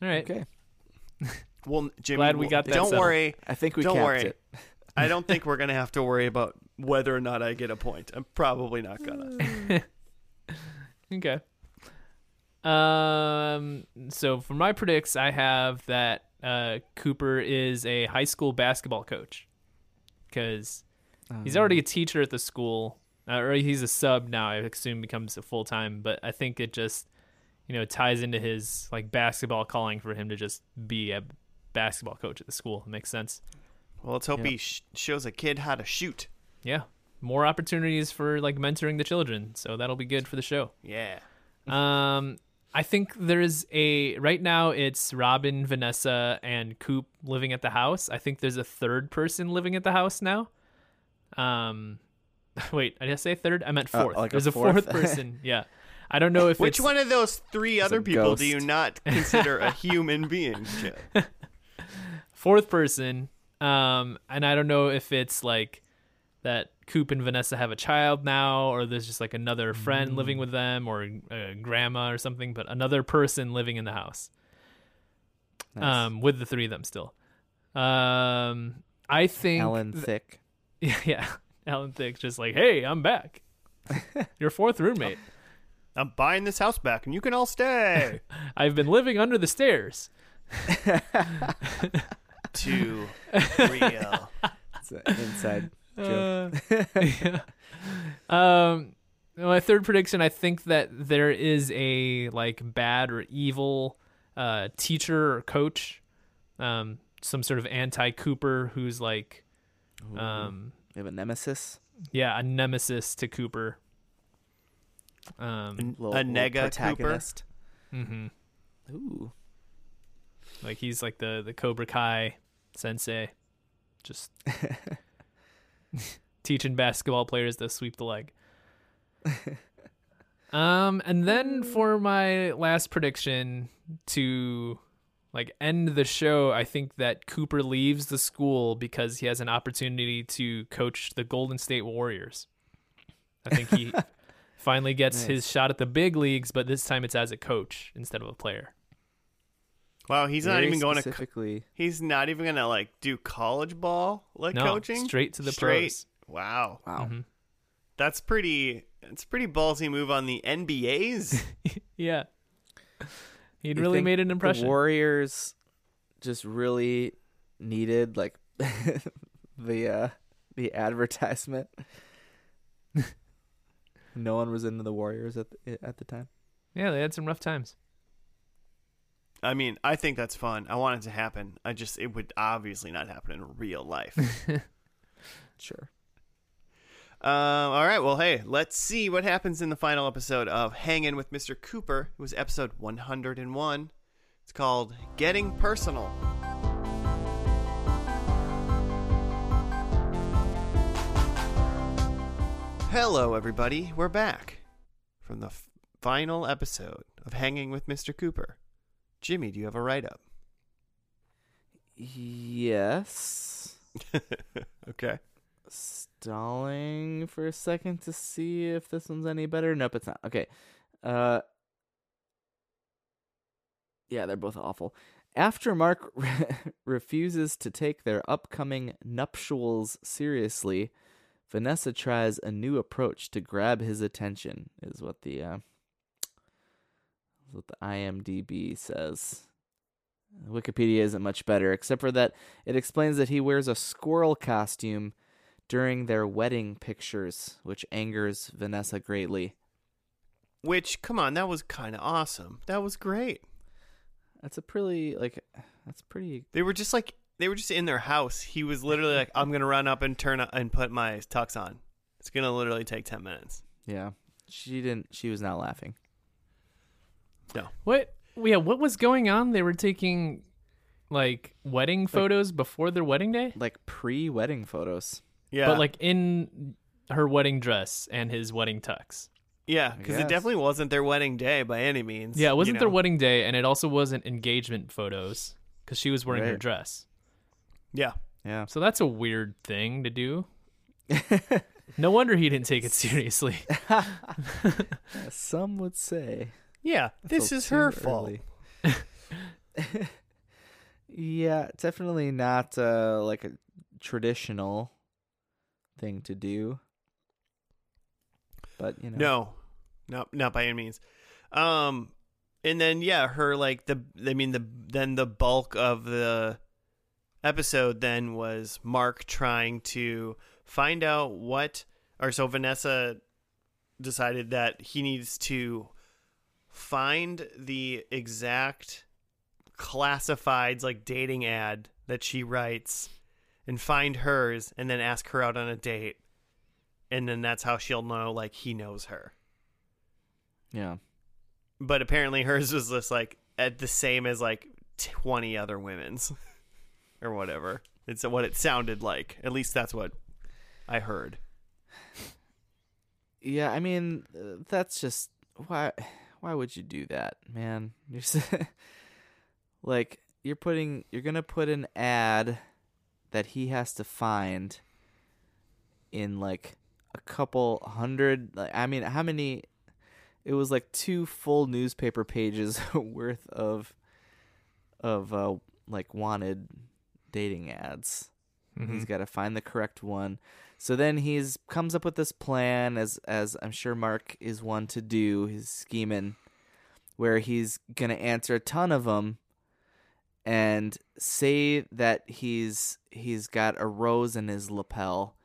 S2: All right.
S3: okay
S1: Well, Jimmy,
S2: Glad we got that
S1: Don't
S2: settled.
S1: worry.
S3: i think we
S1: Don't
S3: capped
S1: worry.
S3: it
S1: I don't think we're gonna have to worry about whether or not I get a point. I'm probably not gonna.
S2: Okay. Um. So for my predicts, I have that uh, Cooper is a high school basketball coach because he's already a teacher at the school, uh, or he's a sub now. I assume becomes a full time, but I think it just you know ties into his like basketball calling for him to just be a basketball coach at the school. It makes sense.
S1: Well, let's hope
S3: Yep.
S1: he sh- shows a kid how to shoot.
S2: Yeah. More opportunities for like mentoring the children, so that'll be good for the show.
S1: Yeah.
S2: Um, I think there's a right now it's Robin, Vanessa, and Coop living at the house. I think there's a third person living at the house now. Um, wait, did I say third? I meant
S3: Uh,
S2: fourth.
S3: like
S2: there's a
S3: fourth?
S2: fourth person. Yeah, I don't know if
S1: Which
S2: it's
S1: one of those three other
S3: a
S1: people do you not consider a human being?
S2: Fourth person. Um, and I don't know if it's like that Coop and Vanessa have a child now, or there's just like another friend living with them, or a grandma or something, but another person living in the house.
S3: Nice.
S2: um, with the three of them still. Um, I think
S3: Ellen
S2: th-
S3: Thicke.
S2: yeah, yeah, Alan Thicke's just like, hey, I'm back. Your fourth roommate.
S1: I'm buying this house back, and you can all stay.
S2: I've been living under the stairs.
S1: Too real.
S3: It's an inside joke.
S2: Uh, yeah. Um, my third prediction, I think that there is a like bad or evil uh, teacher or coach, um, some sort of anti Cooper who's like, um,
S3: we have a nemesis.
S2: yeah, a nemesis to Cooper. Um,
S3: Little,
S1: a
S3: little
S1: nega Cooper.
S3: protagonist.
S2: mhm.
S3: Ooh.
S2: Like he's like the the Cobra Kai sensei, just teaching basketball players to sweep the leg. um, and then for my last prediction to like end the show, I think that Cooper leaves the school because he has an opportunity to coach the Golden State Warriors. I think he finally gets
S3: Nice.
S2: his shot at the big leagues, but this time it's as a coach instead of a player.
S1: Wow, he's not even going to.
S3: specifically.
S1: He's not even gonna like do college ball like
S2: no,
S1: coaching.
S2: straight to the
S1: Straight.
S2: pros.
S1: Wow,
S3: Wow.
S2: Mhm.
S1: that's pretty. It's pretty ballsy move on the NBA's.
S2: Yeah. He'd
S3: You
S2: really made an
S3: The
S2: impression.
S3: Warriors just really needed like the uh the advertisement. no one was into the Warriors at the, at the time.
S2: yeah, they had some rough times.
S1: I mean, I think that's fun. I want it to happen. I just it would obviously not happen in real life.
S3: Sure.
S1: Um, all right. Well, hey, let's see what happens in the final episode of Hanging with Mr. Cooper. It was episode 101. It's called Getting Personal. Hello, everybody. We're back from the f- final episode of Hanging with Mr. Cooper. Jimmy, do you have a write up?
S3: Yes.
S1: okay.
S3: Stalling for a second to see if this one's any better. Nope, it's not. Okay. Uh Yeah, they're both awful. After Mark refuses to take their upcoming nuptials seriously, Vanessa tries a new approach to grab his attention, is what the uh, is what the IMDb says. Wikipedia isn't much better, except for that it explains that he wears a squirrel costume during their wedding pictures, which angers Vanessa greatly.
S1: Which, come on, that was kind of awesome. That was great.
S3: That's a pretty like that's pretty
S1: They were just like they were just in their house. He was literally like, "I'm gonna run up and turn up and put my tux on. It's gonna literally take ten minutes."
S3: yeah. She didn't she was not laughing.
S2: What? Yeah, what was going on? They were taking like wedding photos before their wedding day,
S3: Like pre-wedding photos.
S1: Yeah,
S2: but like in her wedding dress and his wedding tux.
S1: yeah, because it definitely wasn't their wedding day by any means.
S2: Yeah, it wasn't
S1: you
S2: their wedding day, and it also wasn't engagement photos because she was wearing her dress.
S1: Yeah,
S3: Yeah.
S2: So that's a weird thing to do. No wonder he didn't take it seriously.
S3: Some would say.
S1: Yeah. This is her
S3: too
S1: fault.
S3: yeah, definitely not uh, like a traditional thing to do. But you know,
S1: No, no, not by any means. Um, and then yeah, her like the I mean the then the bulk of the episode then was Mark trying to find out what or so Vanessa decided that he needs to find the exact classifieds like dating ad that she writes and find hers and then ask her out on a date and then that's how she'll know like he knows her
S3: yeah,
S1: but apparently hers was just like at the same as like 20 other women's or whatever it's what it sounded like at least that's what i heard
S3: yeah. I mean, uh, that's just why. Why would you do that, man? You're like you're putting. You're gonna put an ad that he has to find in like a couple hundred. Like, I mean, how many? It was like two full newspaper pages worth of of uh like wanted dating ads.
S2: Mm-hmm.
S3: He's got to find the correct one. So then he's comes up with this plan, as as I'm sure Mark is one to do. He's scheming, where he's gonna answer a ton of them, and say that he's he's got a rose in his lapel,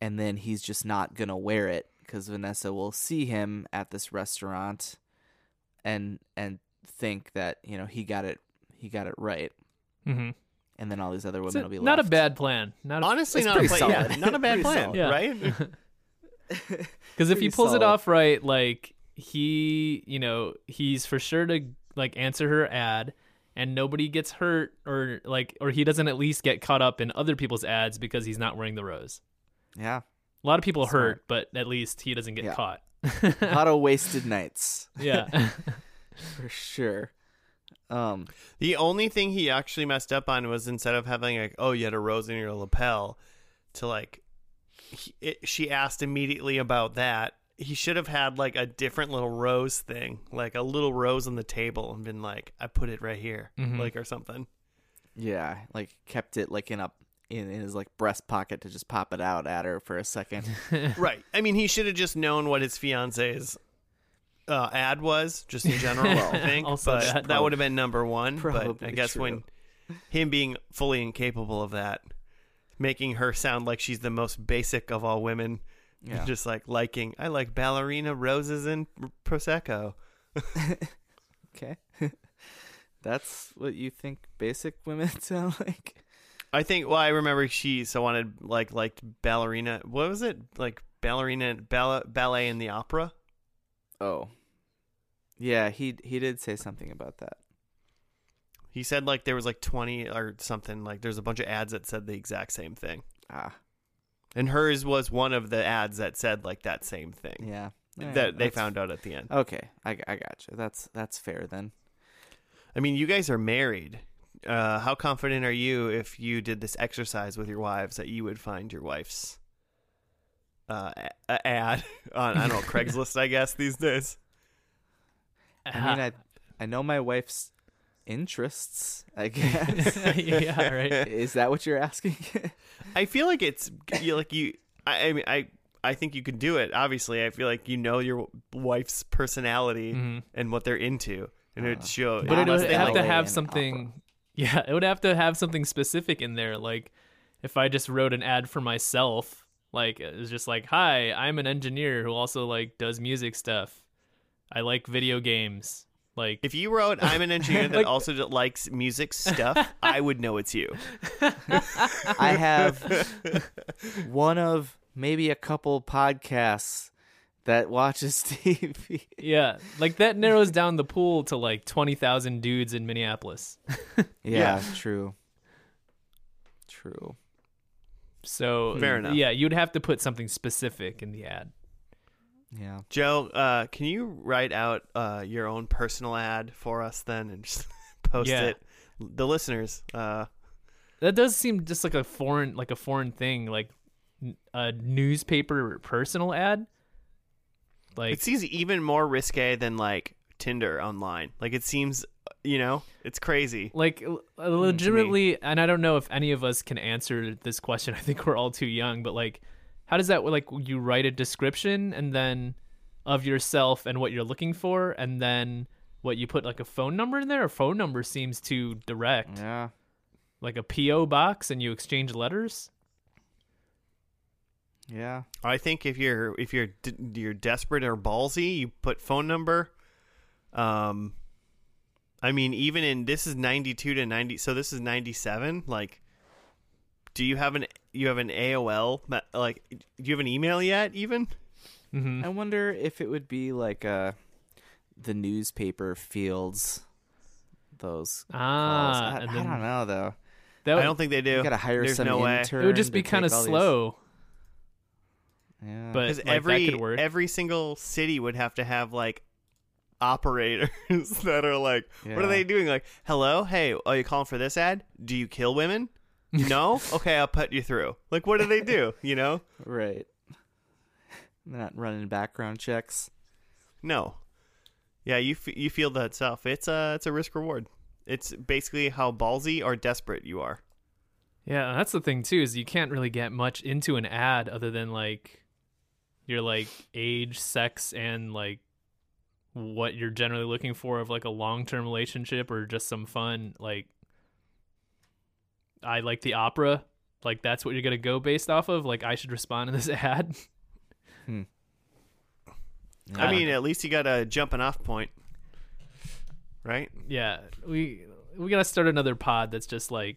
S3: and then he's just not gonna wear it because Vanessa will see him at this restaurant, and and think that you know he got it he got it right,
S2: Mm-hmm.
S3: And then all these other women
S2: a-
S3: will be like,
S2: not a bad plan. Not a,
S1: honestly not a
S3: pretty
S1: plan yeah, not a bad
S3: Pretty
S1: plan
S3: solid.
S2: Yeah.
S1: right
S2: Because if he
S3: Pretty
S2: pulls it off right, like he, you know, he's for sure to like answer her ad, and nobody gets hurt or like or he doesn't at least get caught up in other people's ads because he's not wearing the rose.
S3: Yeah.
S2: A lot of people
S3: Smart.
S2: hurt, but at least he doesn't get
S3: Yeah.
S2: caught.
S3: A lot of wasted nights
S2: yeah.
S3: for sure. Um.
S1: The only thing he actually messed up on was instead of having like, oh, you had a rose in your lapel, to like, he, it, she asked immediately about that. He should have had like a different little rose thing, like a little rose on the table, and been like, I put it right here,
S2: Mhm.
S1: like or something.
S3: Yeah. Like kept it like in a in, in his like breast pocket to just pop it out at her for a second.
S1: right. I mean, he should have just known what his fiance's uh, ad was, just in general. I think,
S2: Also
S1: but
S2: that.
S1: that would have been number one. but I guess
S3: true.
S1: when him being fully incapable of that, making her sound like she's the most basic of all women,
S3: Yeah.
S1: just like liking, I like ballerina roses and prosecco.
S3: okay. That's what you think basic women sound like?
S1: I think. Well, I remember she so wanted like liked ballerina. What was it like ballerina ball- ballet in the opera?
S3: Oh. Yeah, he he did say something about that.
S1: He said like there was like twenty or something. Like there's a bunch of ads that said the exact same thing.
S3: Ah.
S1: And hers was one of the ads that said like that same thing
S3: Yeah. Alright,
S1: that they found out at the end.
S3: Okay, I, I gotcha. That's that's fair then.
S1: I mean, you guys are married. Uh, how confident are you if you did this exercise with your wives that you would find your wife's uh, a- a- ad on I don't know Craigslist? I guess these days.
S3: I mean, I I know my wife's interests. I guess.
S2: yeah, right.
S3: Is that what you're asking?
S1: I feel like it's you like you. I, I mean, I I think you can do it. Obviously, I feel like you know your wife's personality
S2: Mhm.
S1: and what they're into, and it
S3: Uh,
S1: show.
S2: But it
S1: unless
S2: would
S1: they
S2: have
S1: like
S2: to have
S3: and
S2: something. Yeah, it would have to have something specific in there. Like, if I just wrote an ad for myself, like it was just like, "Hi, I'm an engineer who also like does music stuff. I like video games." Like,
S1: If you wrote, "I'm an engineer that
S2: Like-
S1: also likes music stuff," I would know it's you.
S3: I have one of maybe a couple podcasts that watches TV.
S2: yeah, like that narrows down the pool to like twenty thousand dudes in Minneapolis.
S3: Yeah, true. True.
S2: So
S1: Fair enough.
S2: Yeah, you'd have to put something specific in the ad.
S3: Yeah.
S1: Joe, uh, can you write out uh, your own personal ad for us then and just post
S2: Yeah.
S1: it? The listeners, uh,
S2: That does seem just like a foreign, like a foreign thing, like a newspaper personal ad. Like
S1: it seems even more risque than like Tinder online. Like it seems, you know, it's crazy.
S2: like uh, mm, legitimately and i don't know if any of us can answer this question i think we're all too young but like how does that like you write a description and then of yourself and what you're looking for and then what you put like a phone number in there a phone number seems too direct
S3: Yeah.
S2: like a po box and you exchange letters
S3: Yeah.
S1: I think if you're if you're d- you're desperate or ballsy, you put phone number. Um, I mean, even in this is ninety two to ninety, so this is ninety seven. Like, do you have an you have an AOL? ma- Like, do you have an email yet? Even
S2: mm-hmm.
S3: I wonder if it would be like uh the newspaper fields those calls.
S2: ah
S3: I,
S2: and
S3: I don't know though.
S2: that
S1: I don't think they do.
S3: You gotta hire
S1: There's
S3: some
S1: no way.
S3: intern.
S2: it would just be kind of
S3: take all these-
S2: slow
S3: Yeah.
S2: but
S1: Because
S2: like,
S1: every
S2: that could work
S1: every single city would have to have like operators that are like, what are they doing? Like, hello, hey, are you calling for this ad? Do you kill women? no, okay, I'll put you through. Like, what do they do? You know,
S3: right. They're not running background checks.
S1: no, yeah, you f- you feel that stuff. It's a it's a risk reward. It's basically how ballsy or desperate you are.
S2: Yeah, that's the thing too is you can't really get much into an ad other than like your like age, sex, and like what you're generally looking for of like a long term relationship or just some fun. Like I like the opera. Like that's what you're gonna go based off of. Like I should respond to this ad.
S1: I
S2: Uh,
S1: mean, at least you got a jumping off point, right?
S2: yeah, we we gotta start another pod that's just like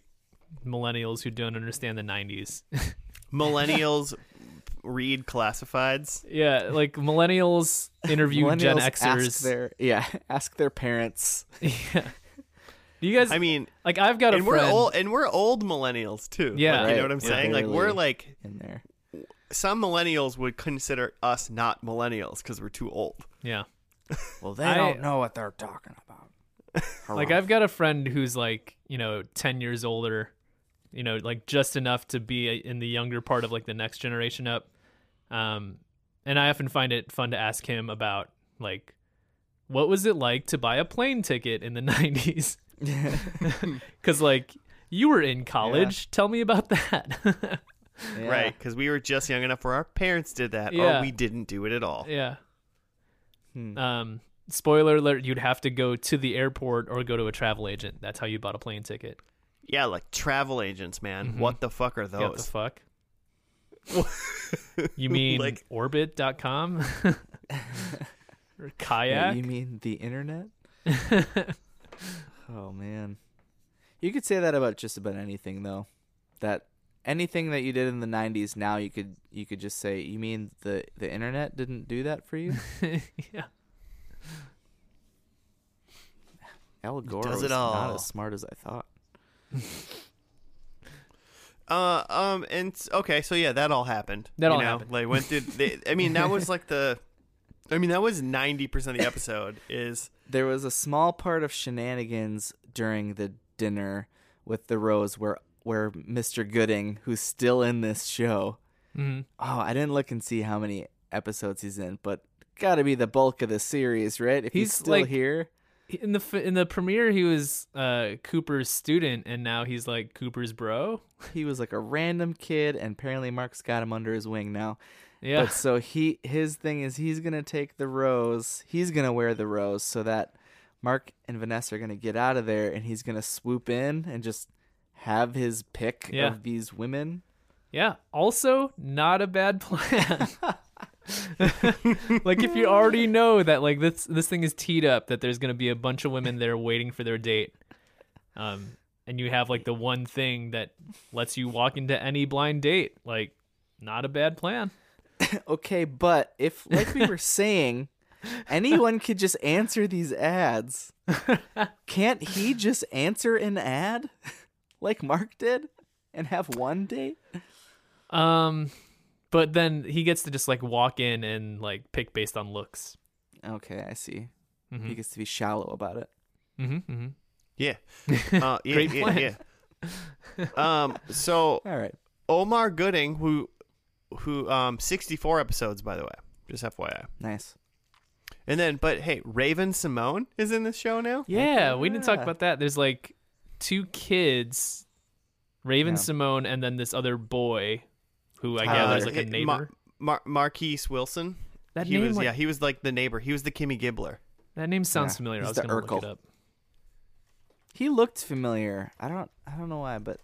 S2: millennials who don't understand the '90s.
S1: Millennials read classifieds.
S2: yeah, like millennials interview Gen Xers.
S3: Ask their, yeah, ask their parents.
S2: yeah. Do You guys,
S1: I mean,
S2: like I've got a
S1: and
S2: friend.
S1: we're old, and we're old millennials too.
S2: Yeah.
S1: Like, you know what I'm
S3: Yeah.
S1: saying? Like we're like
S3: in there.
S1: some millennials would consider us not millennials because we're too old.
S2: Yeah.
S3: Well, they
S2: I-
S3: don't know what they're talking about.
S2: Like I've got a friend who's like, you know, 10 years older, you know, like just enough to be in the younger part of like the next generation up. Um and I often find it fun to ask him about like what was it like to buy a plane ticket in the 90s? Cuz like you were in college. Tell me about that.
S3: Yeah.
S1: Right, because we were just young enough where our parents did that,
S2: Yeah.
S1: or we didn't do it at all.
S2: yeah.
S3: Hmm.
S2: Um spoiler alert, you'd have to go to the airport or go to a travel agent. That's how you bought a plane ticket.
S1: Yeah, like travel agents, man.
S2: Mhm.
S1: What the fuck are
S2: What the
S1: those?
S2: fuck? You mean
S1: Like-
S2: orbit.com? or
S3: Yeah,
S2: kayak?
S3: you mean the internet? Oh man. You could say that about just about anything though. That anything that you did in the 90s now you could you could just say you mean the the internet didn't do that for you?
S2: yeah.
S3: Al Gore
S1: does
S3: was
S1: it all.
S3: not as smart as I thought.
S1: Uh, um, and okay, so yeah, that all happened.
S2: That
S1: you
S2: all
S1: know?
S2: happened.
S1: Like went through. They, I mean, that was like the. I mean, that was ninety percent of the episode. Is
S3: There was a small part of shenanigans during the dinner with the Rose where where Mr. Gooding, who's still in this show,
S2: hmm
S3: oh, I didn't look and see how many episodes he's in, but got to be the bulk of the series, right? If he's,
S2: He's,
S3: still
S2: like-
S3: here,
S2: In the in the premiere, he was uh, Cooper's student, and now he's like Cooper's bro.
S3: he was like a random kid, and apparently Mark's got him under his wing now.
S2: Yeah,
S3: But so he his thing is he's gonna take the rose. He's gonna wear the rose so that Mark and Vanessa are gonna get out of there, and he's gonna swoop in and just have his pick
S2: Yeah.
S3: of these women.
S2: yeah. Also, not a bad plan. like if you already know that like this this thing is teed up that there's gonna be a bunch of women there waiting for their date, um, and you have like the one thing that lets you walk into any blind date, like not a bad plan.
S3: okay, but if like we were saying, anyone could just answer these ads. Can't he just answer an ad like Mark did and have one date?
S2: Um, but then he gets to just like walk in and like pick based on looks.
S3: Okay, I see. He
S2: Mm-hmm.
S3: gets to be shallow about it.
S2: Mm-hmm, mm-hmm.
S1: yeah, uh, yeah,
S2: Great
S1: yeah,
S2: plan.
S1: yeah. Um, so
S3: All right.
S1: Omar Gooding, who, who, um, sixty-four episodes, by the way, just FYI.
S3: Nice.
S1: And then, but hey, Raven-Symoné is in this show now.
S2: Yeah, we didn't talk about that. There's like two kids, Raven
S3: Yeah.
S2: Symoné, and then this other boy, who I
S3: Tyler.
S2: gather is like a
S1: Uh,
S2: neighbor.
S1: Mar- Mar- Marquise Wilson.
S2: that
S1: he
S2: name,
S1: was
S2: like-
S1: yeah, he was like the neighbor. He was the Kimmy Gibbler.
S2: that name sounds
S3: Yeah,
S2: familiar. I was gonna look it up.
S3: He looked familiar. I don't I don't know why, but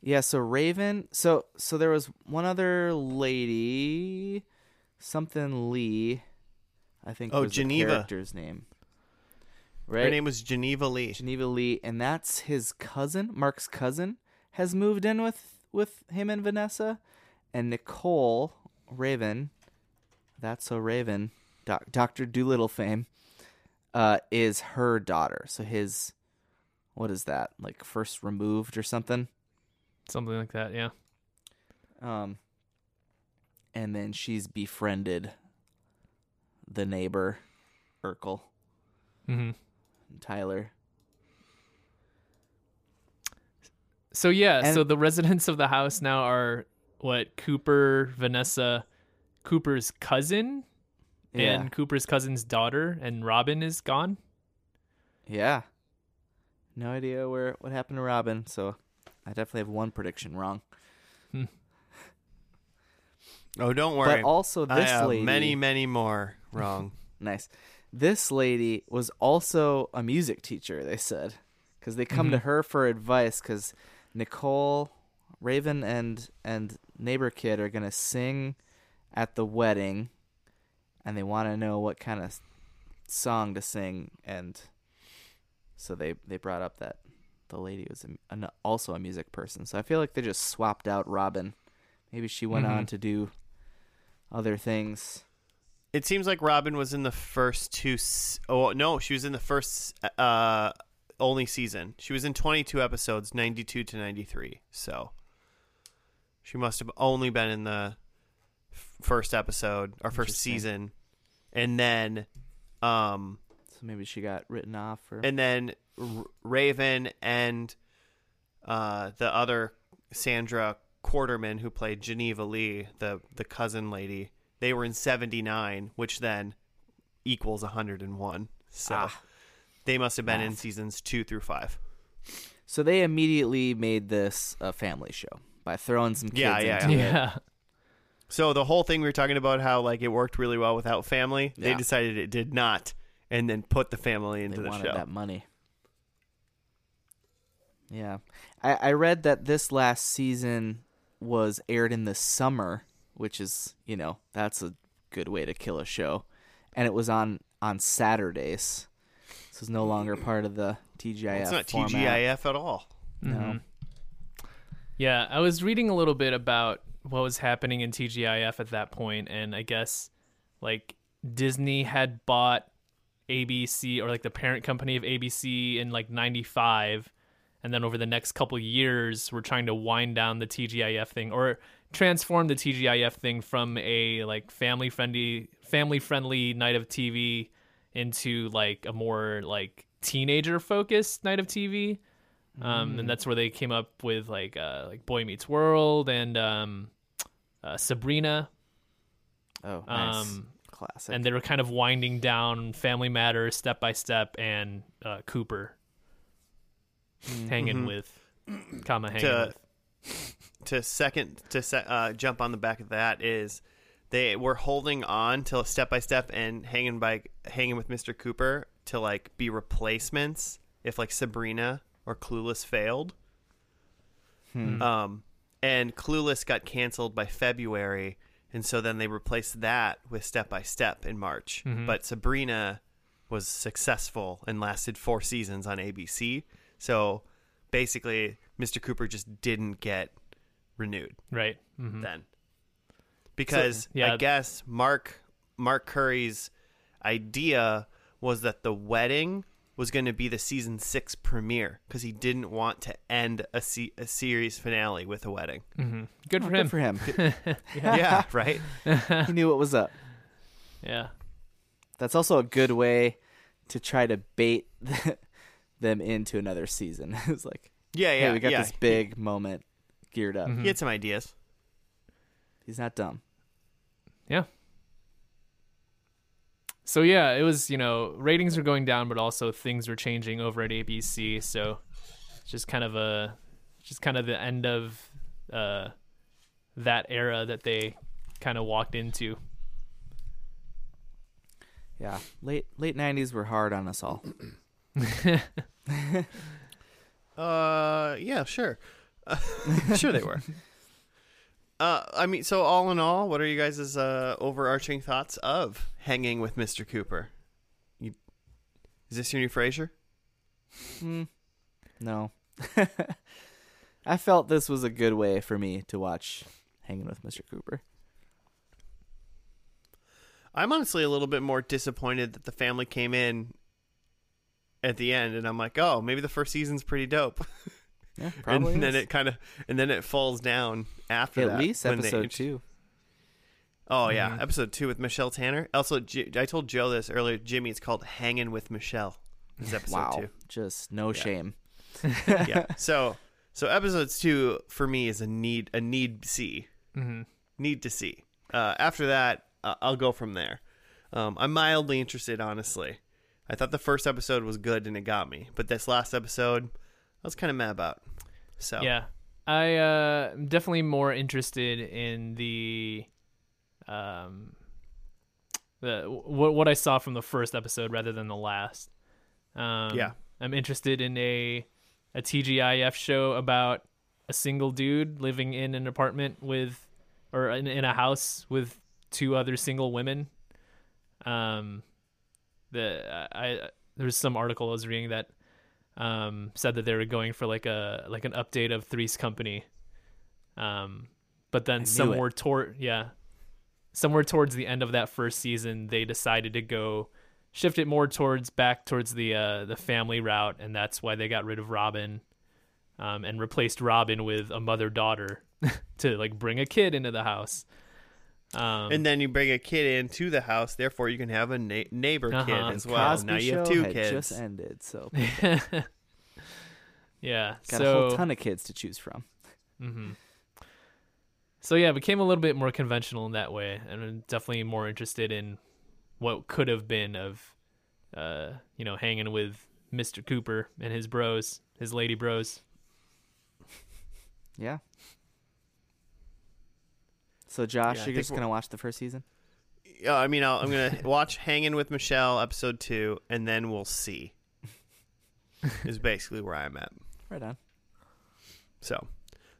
S3: yeah, so Raven so so there was one other lady something Lee I think
S1: Oh,
S3: was
S1: Geneva.
S3: the character's name. Right?
S1: Her name was Geneva Lee.
S3: Geneva Lee and that's his cousin, Mark's cousin has moved in with with him and Vanessa and Nicole Raven that's so Raven doc, Dr. Dolittle fame uh is her daughter. So his what is that? Like first removed or something?
S2: Something like that. Yeah.
S3: Um and then she's befriended the neighbor Urkel
S2: Mm-hmm.
S3: Tyler.
S2: So yeah,
S3: And-
S2: so the residents of the house now are what Cooper, Vanessa, Cooper's cousin,
S3: Yeah.
S2: and Cooper's cousin's daughter, and Robin is gone.
S3: Yeah. No idea where what happened to Robin, so I definitely have one prediction wrong.
S1: Oh, don't worry.
S3: But also
S1: I
S3: this
S1: have
S3: lady
S1: many, many more wrong.
S3: nice. This lady was also a music teacher, they said. Cuz they come to
S2: Mhm.
S3: her for advice cuz Nicole, Raven and and neighbor kid are going to sing at the wedding and they want to know what kind of song to sing and so they they brought up that the lady was a, an, also a music person. So I feel like they just swapped out Robin. Maybe she went on
S2: Mhm.
S3: to do other things.
S1: It seems like Robin was in the first two. Oh no, she was in the first uh only season. She was in 22 episodes, 92 to 93. So she must have only been in the f- first episode or first season, and then, um,
S3: So maybe she got written off or
S1: and then R- Raven and uh, the other Saundra Quarterman who played Geneva Lee, the the cousin lady. They were in 79, which then equals 101. So
S3: Ah.
S1: they must have been in seasons 2 through 5.
S3: So they immediately made this a family show by throwing some kids
S1: Yeah, yeah,
S3: into
S2: Yeah.
S3: it.
S1: So the whole thing we were talking about how like it worked really well without family, they
S3: Yeah.
S1: decided it did not and then put the family into
S3: They
S1: the
S3: wanted
S1: show.
S3: that money. Yeah, I, I read that this last season was aired in the summer, which is you know that's a good way to kill a show, and it was on on Saturdays. This is no longer part of the TGIF.
S1: it's not
S3: format.
S1: TGIF at all.
S3: No.
S2: Mm-hmm. Yeah, I was reading a little bit about what was happening in TGIF at that point, and I guess like Disney had bought ABC or like the parent company of ABC in like '95, and then over the next couple years, we're trying to wind down the TGIF thing or transform the TGIF thing from a like family friendly family friendly night of TV into like a more like teenager focused night of TV um, and that's where they came up with like uh, like Boy Meets World and um, uh, Sabrina,
S3: Oh, nice.
S2: um,
S3: classic.
S2: and they were kind of winding down Family Matters step by step, and uh, Cooper hanging with, comma hanging
S1: To-
S2: with.
S1: to second to se- uh, jump on the back of that is they were holding on till step by step and hanging by hanging with Mr. Cooper to like be replacements if like Sabrina or Clueless failed. Um, and Clueless got canceled by February, and so then they replaced that with Step by Step in March. But Sabrina was successful and lasted four seasons on ABC. So basically, Mr. Cooper just didn't get renewed
S2: Right. hmm
S1: then because
S2: yeah.
S1: I guess Mark Mark Curry's idea was that the wedding was going to be the season six premiere because he didn't want to end a, se- a series finale with a wedding.
S2: hmm Good for
S3: Good
S2: him.
S3: Good for him.
S1: yeah, right.
S3: he knew what was up.
S2: Yeah.
S3: That's also a good way to try to bait them into another season. it's like,
S1: Yeah, yeah.
S3: hey, we got
S1: yeah.
S3: this big moment geared up.
S2: Mhm.
S1: He had some ideas.
S3: He's not dumb.
S2: Yeah. So yeah, it was you know ratings are going down, but also things were changing over at ABC. So it's just kind of a, just kind of the end of uh, that era that they kind of walked into.
S3: Yeah, late late '90s were hard on us all.
S1: Uh, yeah, sure. Uh, sure they were. Uh, I mean, so all in all, what are you guys' uh, overarching thoughts of hanging with Mr. Cooper? You, is this your new Frasier?
S3: Hmm. No, I felt this was a good way for me to watch Hanging with Mr. Cooper.
S1: I'm honestly a little bit more disappointed that the family came in at the end, and I'm like, oh, maybe the first season's pretty dope,
S3: Yeah, probably.
S1: and then it kind of, and then it falls down after
S3: at
S1: that,
S3: least
S1: when they-
S3: episode two.
S1: Oh yeah,
S2: Mhm.
S1: episode two with Michelle Tanner. Also, J- I told Joe this earlier. Jimmy, it's called "Hanging with Michelle." Is episode
S3: Wow,
S1: two.
S3: just no
S1: Yeah.
S3: shame.
S1: yeah. So so episodes two for me is a need a need see
S2: hmm
S1: need to see. Uh, after that, uh, I'll go from there. Um, I'm mildly interested, honestly. I thought the first episode was good and it got me, but this last episode, was kind of mad about. So
S2: Yeah, I uh, am definitely more interested in the, um, the what what I saw from the first episode rather than the last. Um,
S1: Yeah.
S2: I'm interested in a a TGIF show about a single dude living in an apartment with, or in, in a house with two other single women. Um, the I, I there was some article I was reading that um, said that they were going for like a like an update of Three's Company. Um, but then somewhere toward yeah, somewhere towards the end of that first season, they decided to go shift it more towards back towards the uh, the family route, and that's why they got rid of Robin, um, and replaced Robin with a mother daughter to like bring a kid into the house. Um,
S1: And then you bring a kid into the house, therefore you can have a na- neighbor kid
S2: Uh-huh.
S1: as well.
S3: Cosby
S1: now you have two kids.
S3: just ended, so
S2: yeah,
S3: got
S2: so
S3: a whole ton of kids to choose from.
S2: hmm So yeah, it became a little bit more conventional in that way, and I'm definitely more interested in what could have been of, uh, you know, hanging with Mr. Cooper and his bros, his lady bros.
S3: Yeah. So Josh,
S1: Yeah,
S3: you're just gonna watch the first season?
S1: Yeah, I mean, I'll, I'm gonna watch Hanging with Michelle episode two, and then we'll see. is basically where I'm at.
S3: Right on.
S1: So,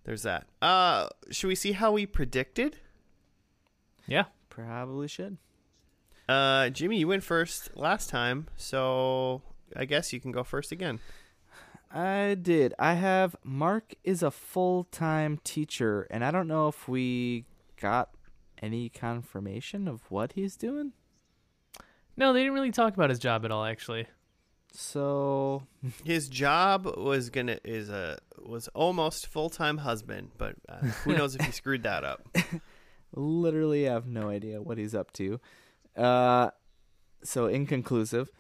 S1: there's that. Uh, should we see how we predicted?
S2: Yeah,
S3: Probably should.
S1: Uh, Jimmy, you went first last time, so I guess you can go first again.
S3: I did. I have Mark is a full time teacher, and I don't know if we got any confirmation of what he's doing.
S2: no, they didn't really talk about his job at all, actually.
S3: So
S1: His job was gonna is a was almost full time husband, but uh, who knows if he screwed that up?
S3: literally have no idea what he's up to. Uh, so inconclusive.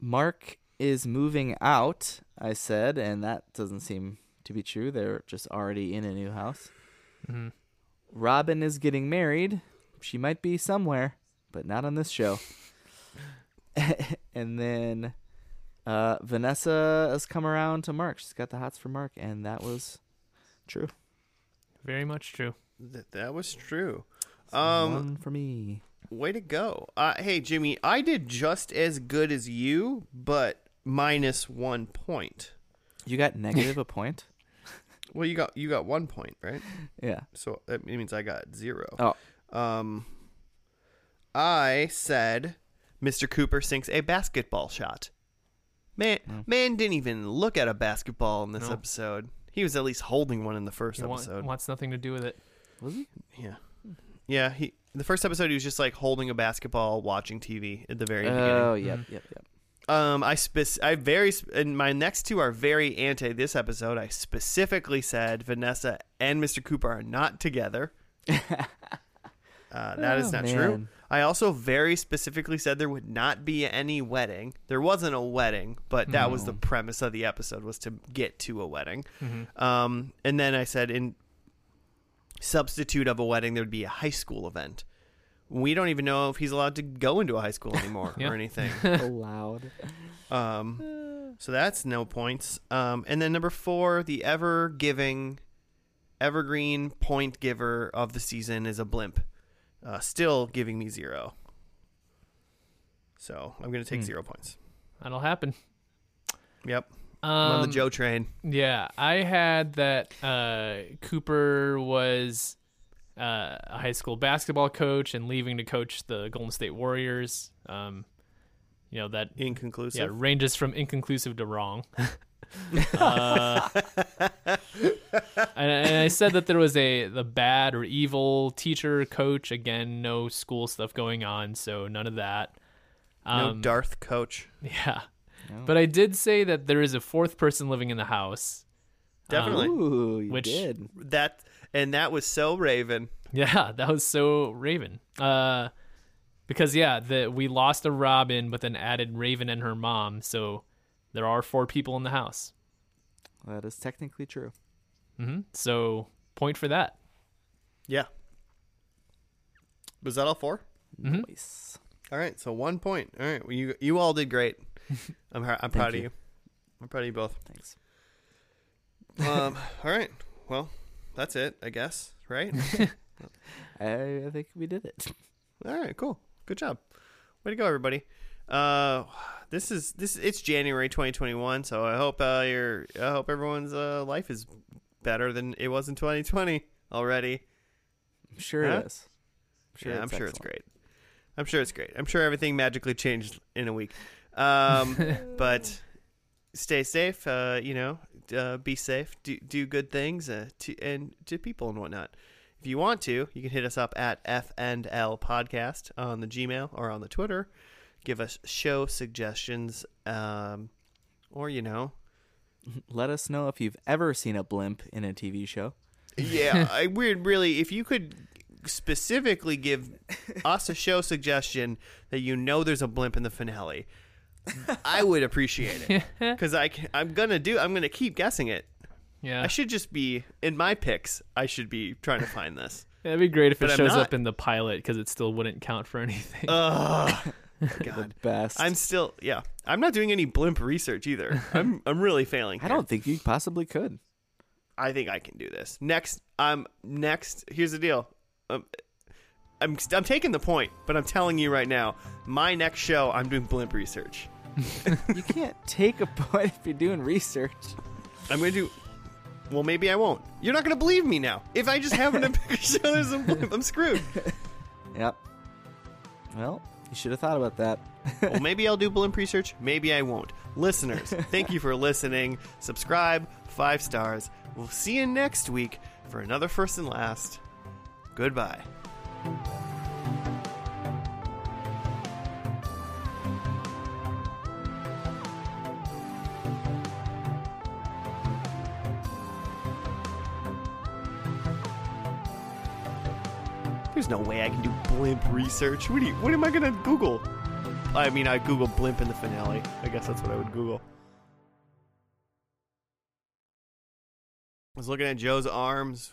S3: Mark is moving out. I said, and that doesn't seem to be true. They're just already in a new house.
S2: hmm
S3: Robin is getting married. She might be somewhere, but not on this show. and then uh, Vanessa has come around to Mark. She's got the hots for Mark, and that was true.
S2: Very much true.
S1: That that was true. Um,
S3: one for me.
S1: Way to go. Uh, hey, Jimmy, I did just as good as you, but minus one point.
S3: You got negative a point.
S1: Well, you got you got one point, right?
S3: Yeah.
S1: So that means I got zero.
S3: Oh.
S1: Um, I said Mr. Cooper sinks a basketball shot. Man,
S3: No.
S1: man didn't even look at a basketball in this
S2: No.
S1: episode. He was at least holding one in the first
S2: He wa-
S1: episode.
S2: wants nothing to do with it.
S3: Was he?
S1: Yeah, yeah. He the first episode he was just like holding a basketball, watching TV at the very
S3: Oh,
S1: beginning.
S3: yep,
S2: Mhm.
S3: yep, yep.
S1: Um, I spec- I very sp- and my next two are very anti this episode. I specifically said Vanessa and Mr. Cooper are not together. Uh, that is
S3: Oh,
S1: not true. I also very specifically said there would not be any wedding. There wasn't a wedding, but that was the premise of the episode was to get to a wedding.
S2: hmm
S1: Um, and then I said in substitute of a wedding there would be a high school event. We don't even know if he's allowed to go into a high school anymore
S2: Yeah.
S1: or anything.
S3: Allowed.
S1: Um, so that's no points. Um, and then number four, the ever giving, evergreen point giver of the season is a blimp, uh, still giving me zero. So I'm gonna take
S3: Hmm.
S1: zero points.
S2: That'll happen.
S1: Yep,
S2: Um,
S1: I'm on the Joe train.
S2: Yeah, I had that uh, Cooper was uh, a high school basketball coach and leaving to coach the Golden State Warriors. Um, you know that
S1: inconclusive.
S2: yeah ranges from inconclusive to wrong. uh, and, and I said that there was a the bad or evil teacher coach. Again, no school stuff going on, so none of that.
S1: no
S2: Um,
S1: Darth coach.
S2: Yeah,
S3: No.
S2: but I did say that there is a fourth person living in the house. Um,
S1: Definitely.
S3: Ooh, you
S2: which-
S3: did.
S1: That and that was so Raven.
S2: Yeah, that was so Raven. Uh, because yeah, the we lost a Robin, but then added Raven and her mom, so there are four people in the house.
S3: That is technically true.
S2: hmm So point for that.
S1: Yeah. Was that all four?
S2: Mhm.
S3: Nice.
S1: All right, so one point. All right, well, you you all did great. I'm I'm proud of
S3: you.
S1: you. I'm proud of you both.
S3: Thanks.
S1: Um, all right. Well, that's it, I guess. Right?
S3: I, I think we did it.
S1: all right. Cool. Good job. Way to go, everybody. Uh, this is this. It's January 2021, so I hope uh your I hope everyone's uh life is better than it was in 2020 already.
S3: I'm sure
S1: Huh?
S3: it is. I'm
S1: yeah, I'm sure it's great. I'm sure it's great. I'm sure everything magically changed in a week. Um, but stay safe. Uh, you know, uh, be safe. Do do good things. Uh, to and to people and whatnot. If you want to, you can hit us up at F and L Podcast on the Gmail or on the Twitter. give us show suggestions, um, or you know,
S3: Let us know if you've ever seen a blimp in a TV show.
S1: yeah, I weird really. If you could specifically give us a show suggestion that you know there's a blimp in the finale, I would appreciate it because I can, I'm gonna do. I'm gonna keep guessing it.
S2: Yeah,
S1: I should just be in my picks. I should be trying to find this.
S2: it'd be great if
S1: But
S2: it
S1: I'm
S2: shows
S1: not.
S2: up in the pilot because it still wouldn't count for anything.
S1: Ugh.
S3: The
S1: God.
S3: best.
S1: I'm still yeah. I'm not doing any blimp research either. I'm I'm really failing.
S3: I
S1: here.
S3: don't think you possibly could.
S1: I think I can do this. Next, um, next. Here's the deal. Um, I'm I'm taking the point, but I'm telling you right now, my next show, I'm doing blimp research.
S3: You can't take a point if you're doing research.
S1: I'm gonna do. Well, maybe I won't. You're not gonna believe me now. If I just happen to pick there's a blimp, I'm screwed.
S3: Yep. Well, you should have thought about that.
S1: well, maybe I'll do blimp research. Maybe I won't. Listeners, thank you for listening. Subscribe, five stars. We'll see you next week for another first and last. Goodbye. There's no way I can do blimp research. What, you, what am I gonna Google? I mean, I Google blimp in the finale. I guess that's what I would Google. I was looking at Joe's arms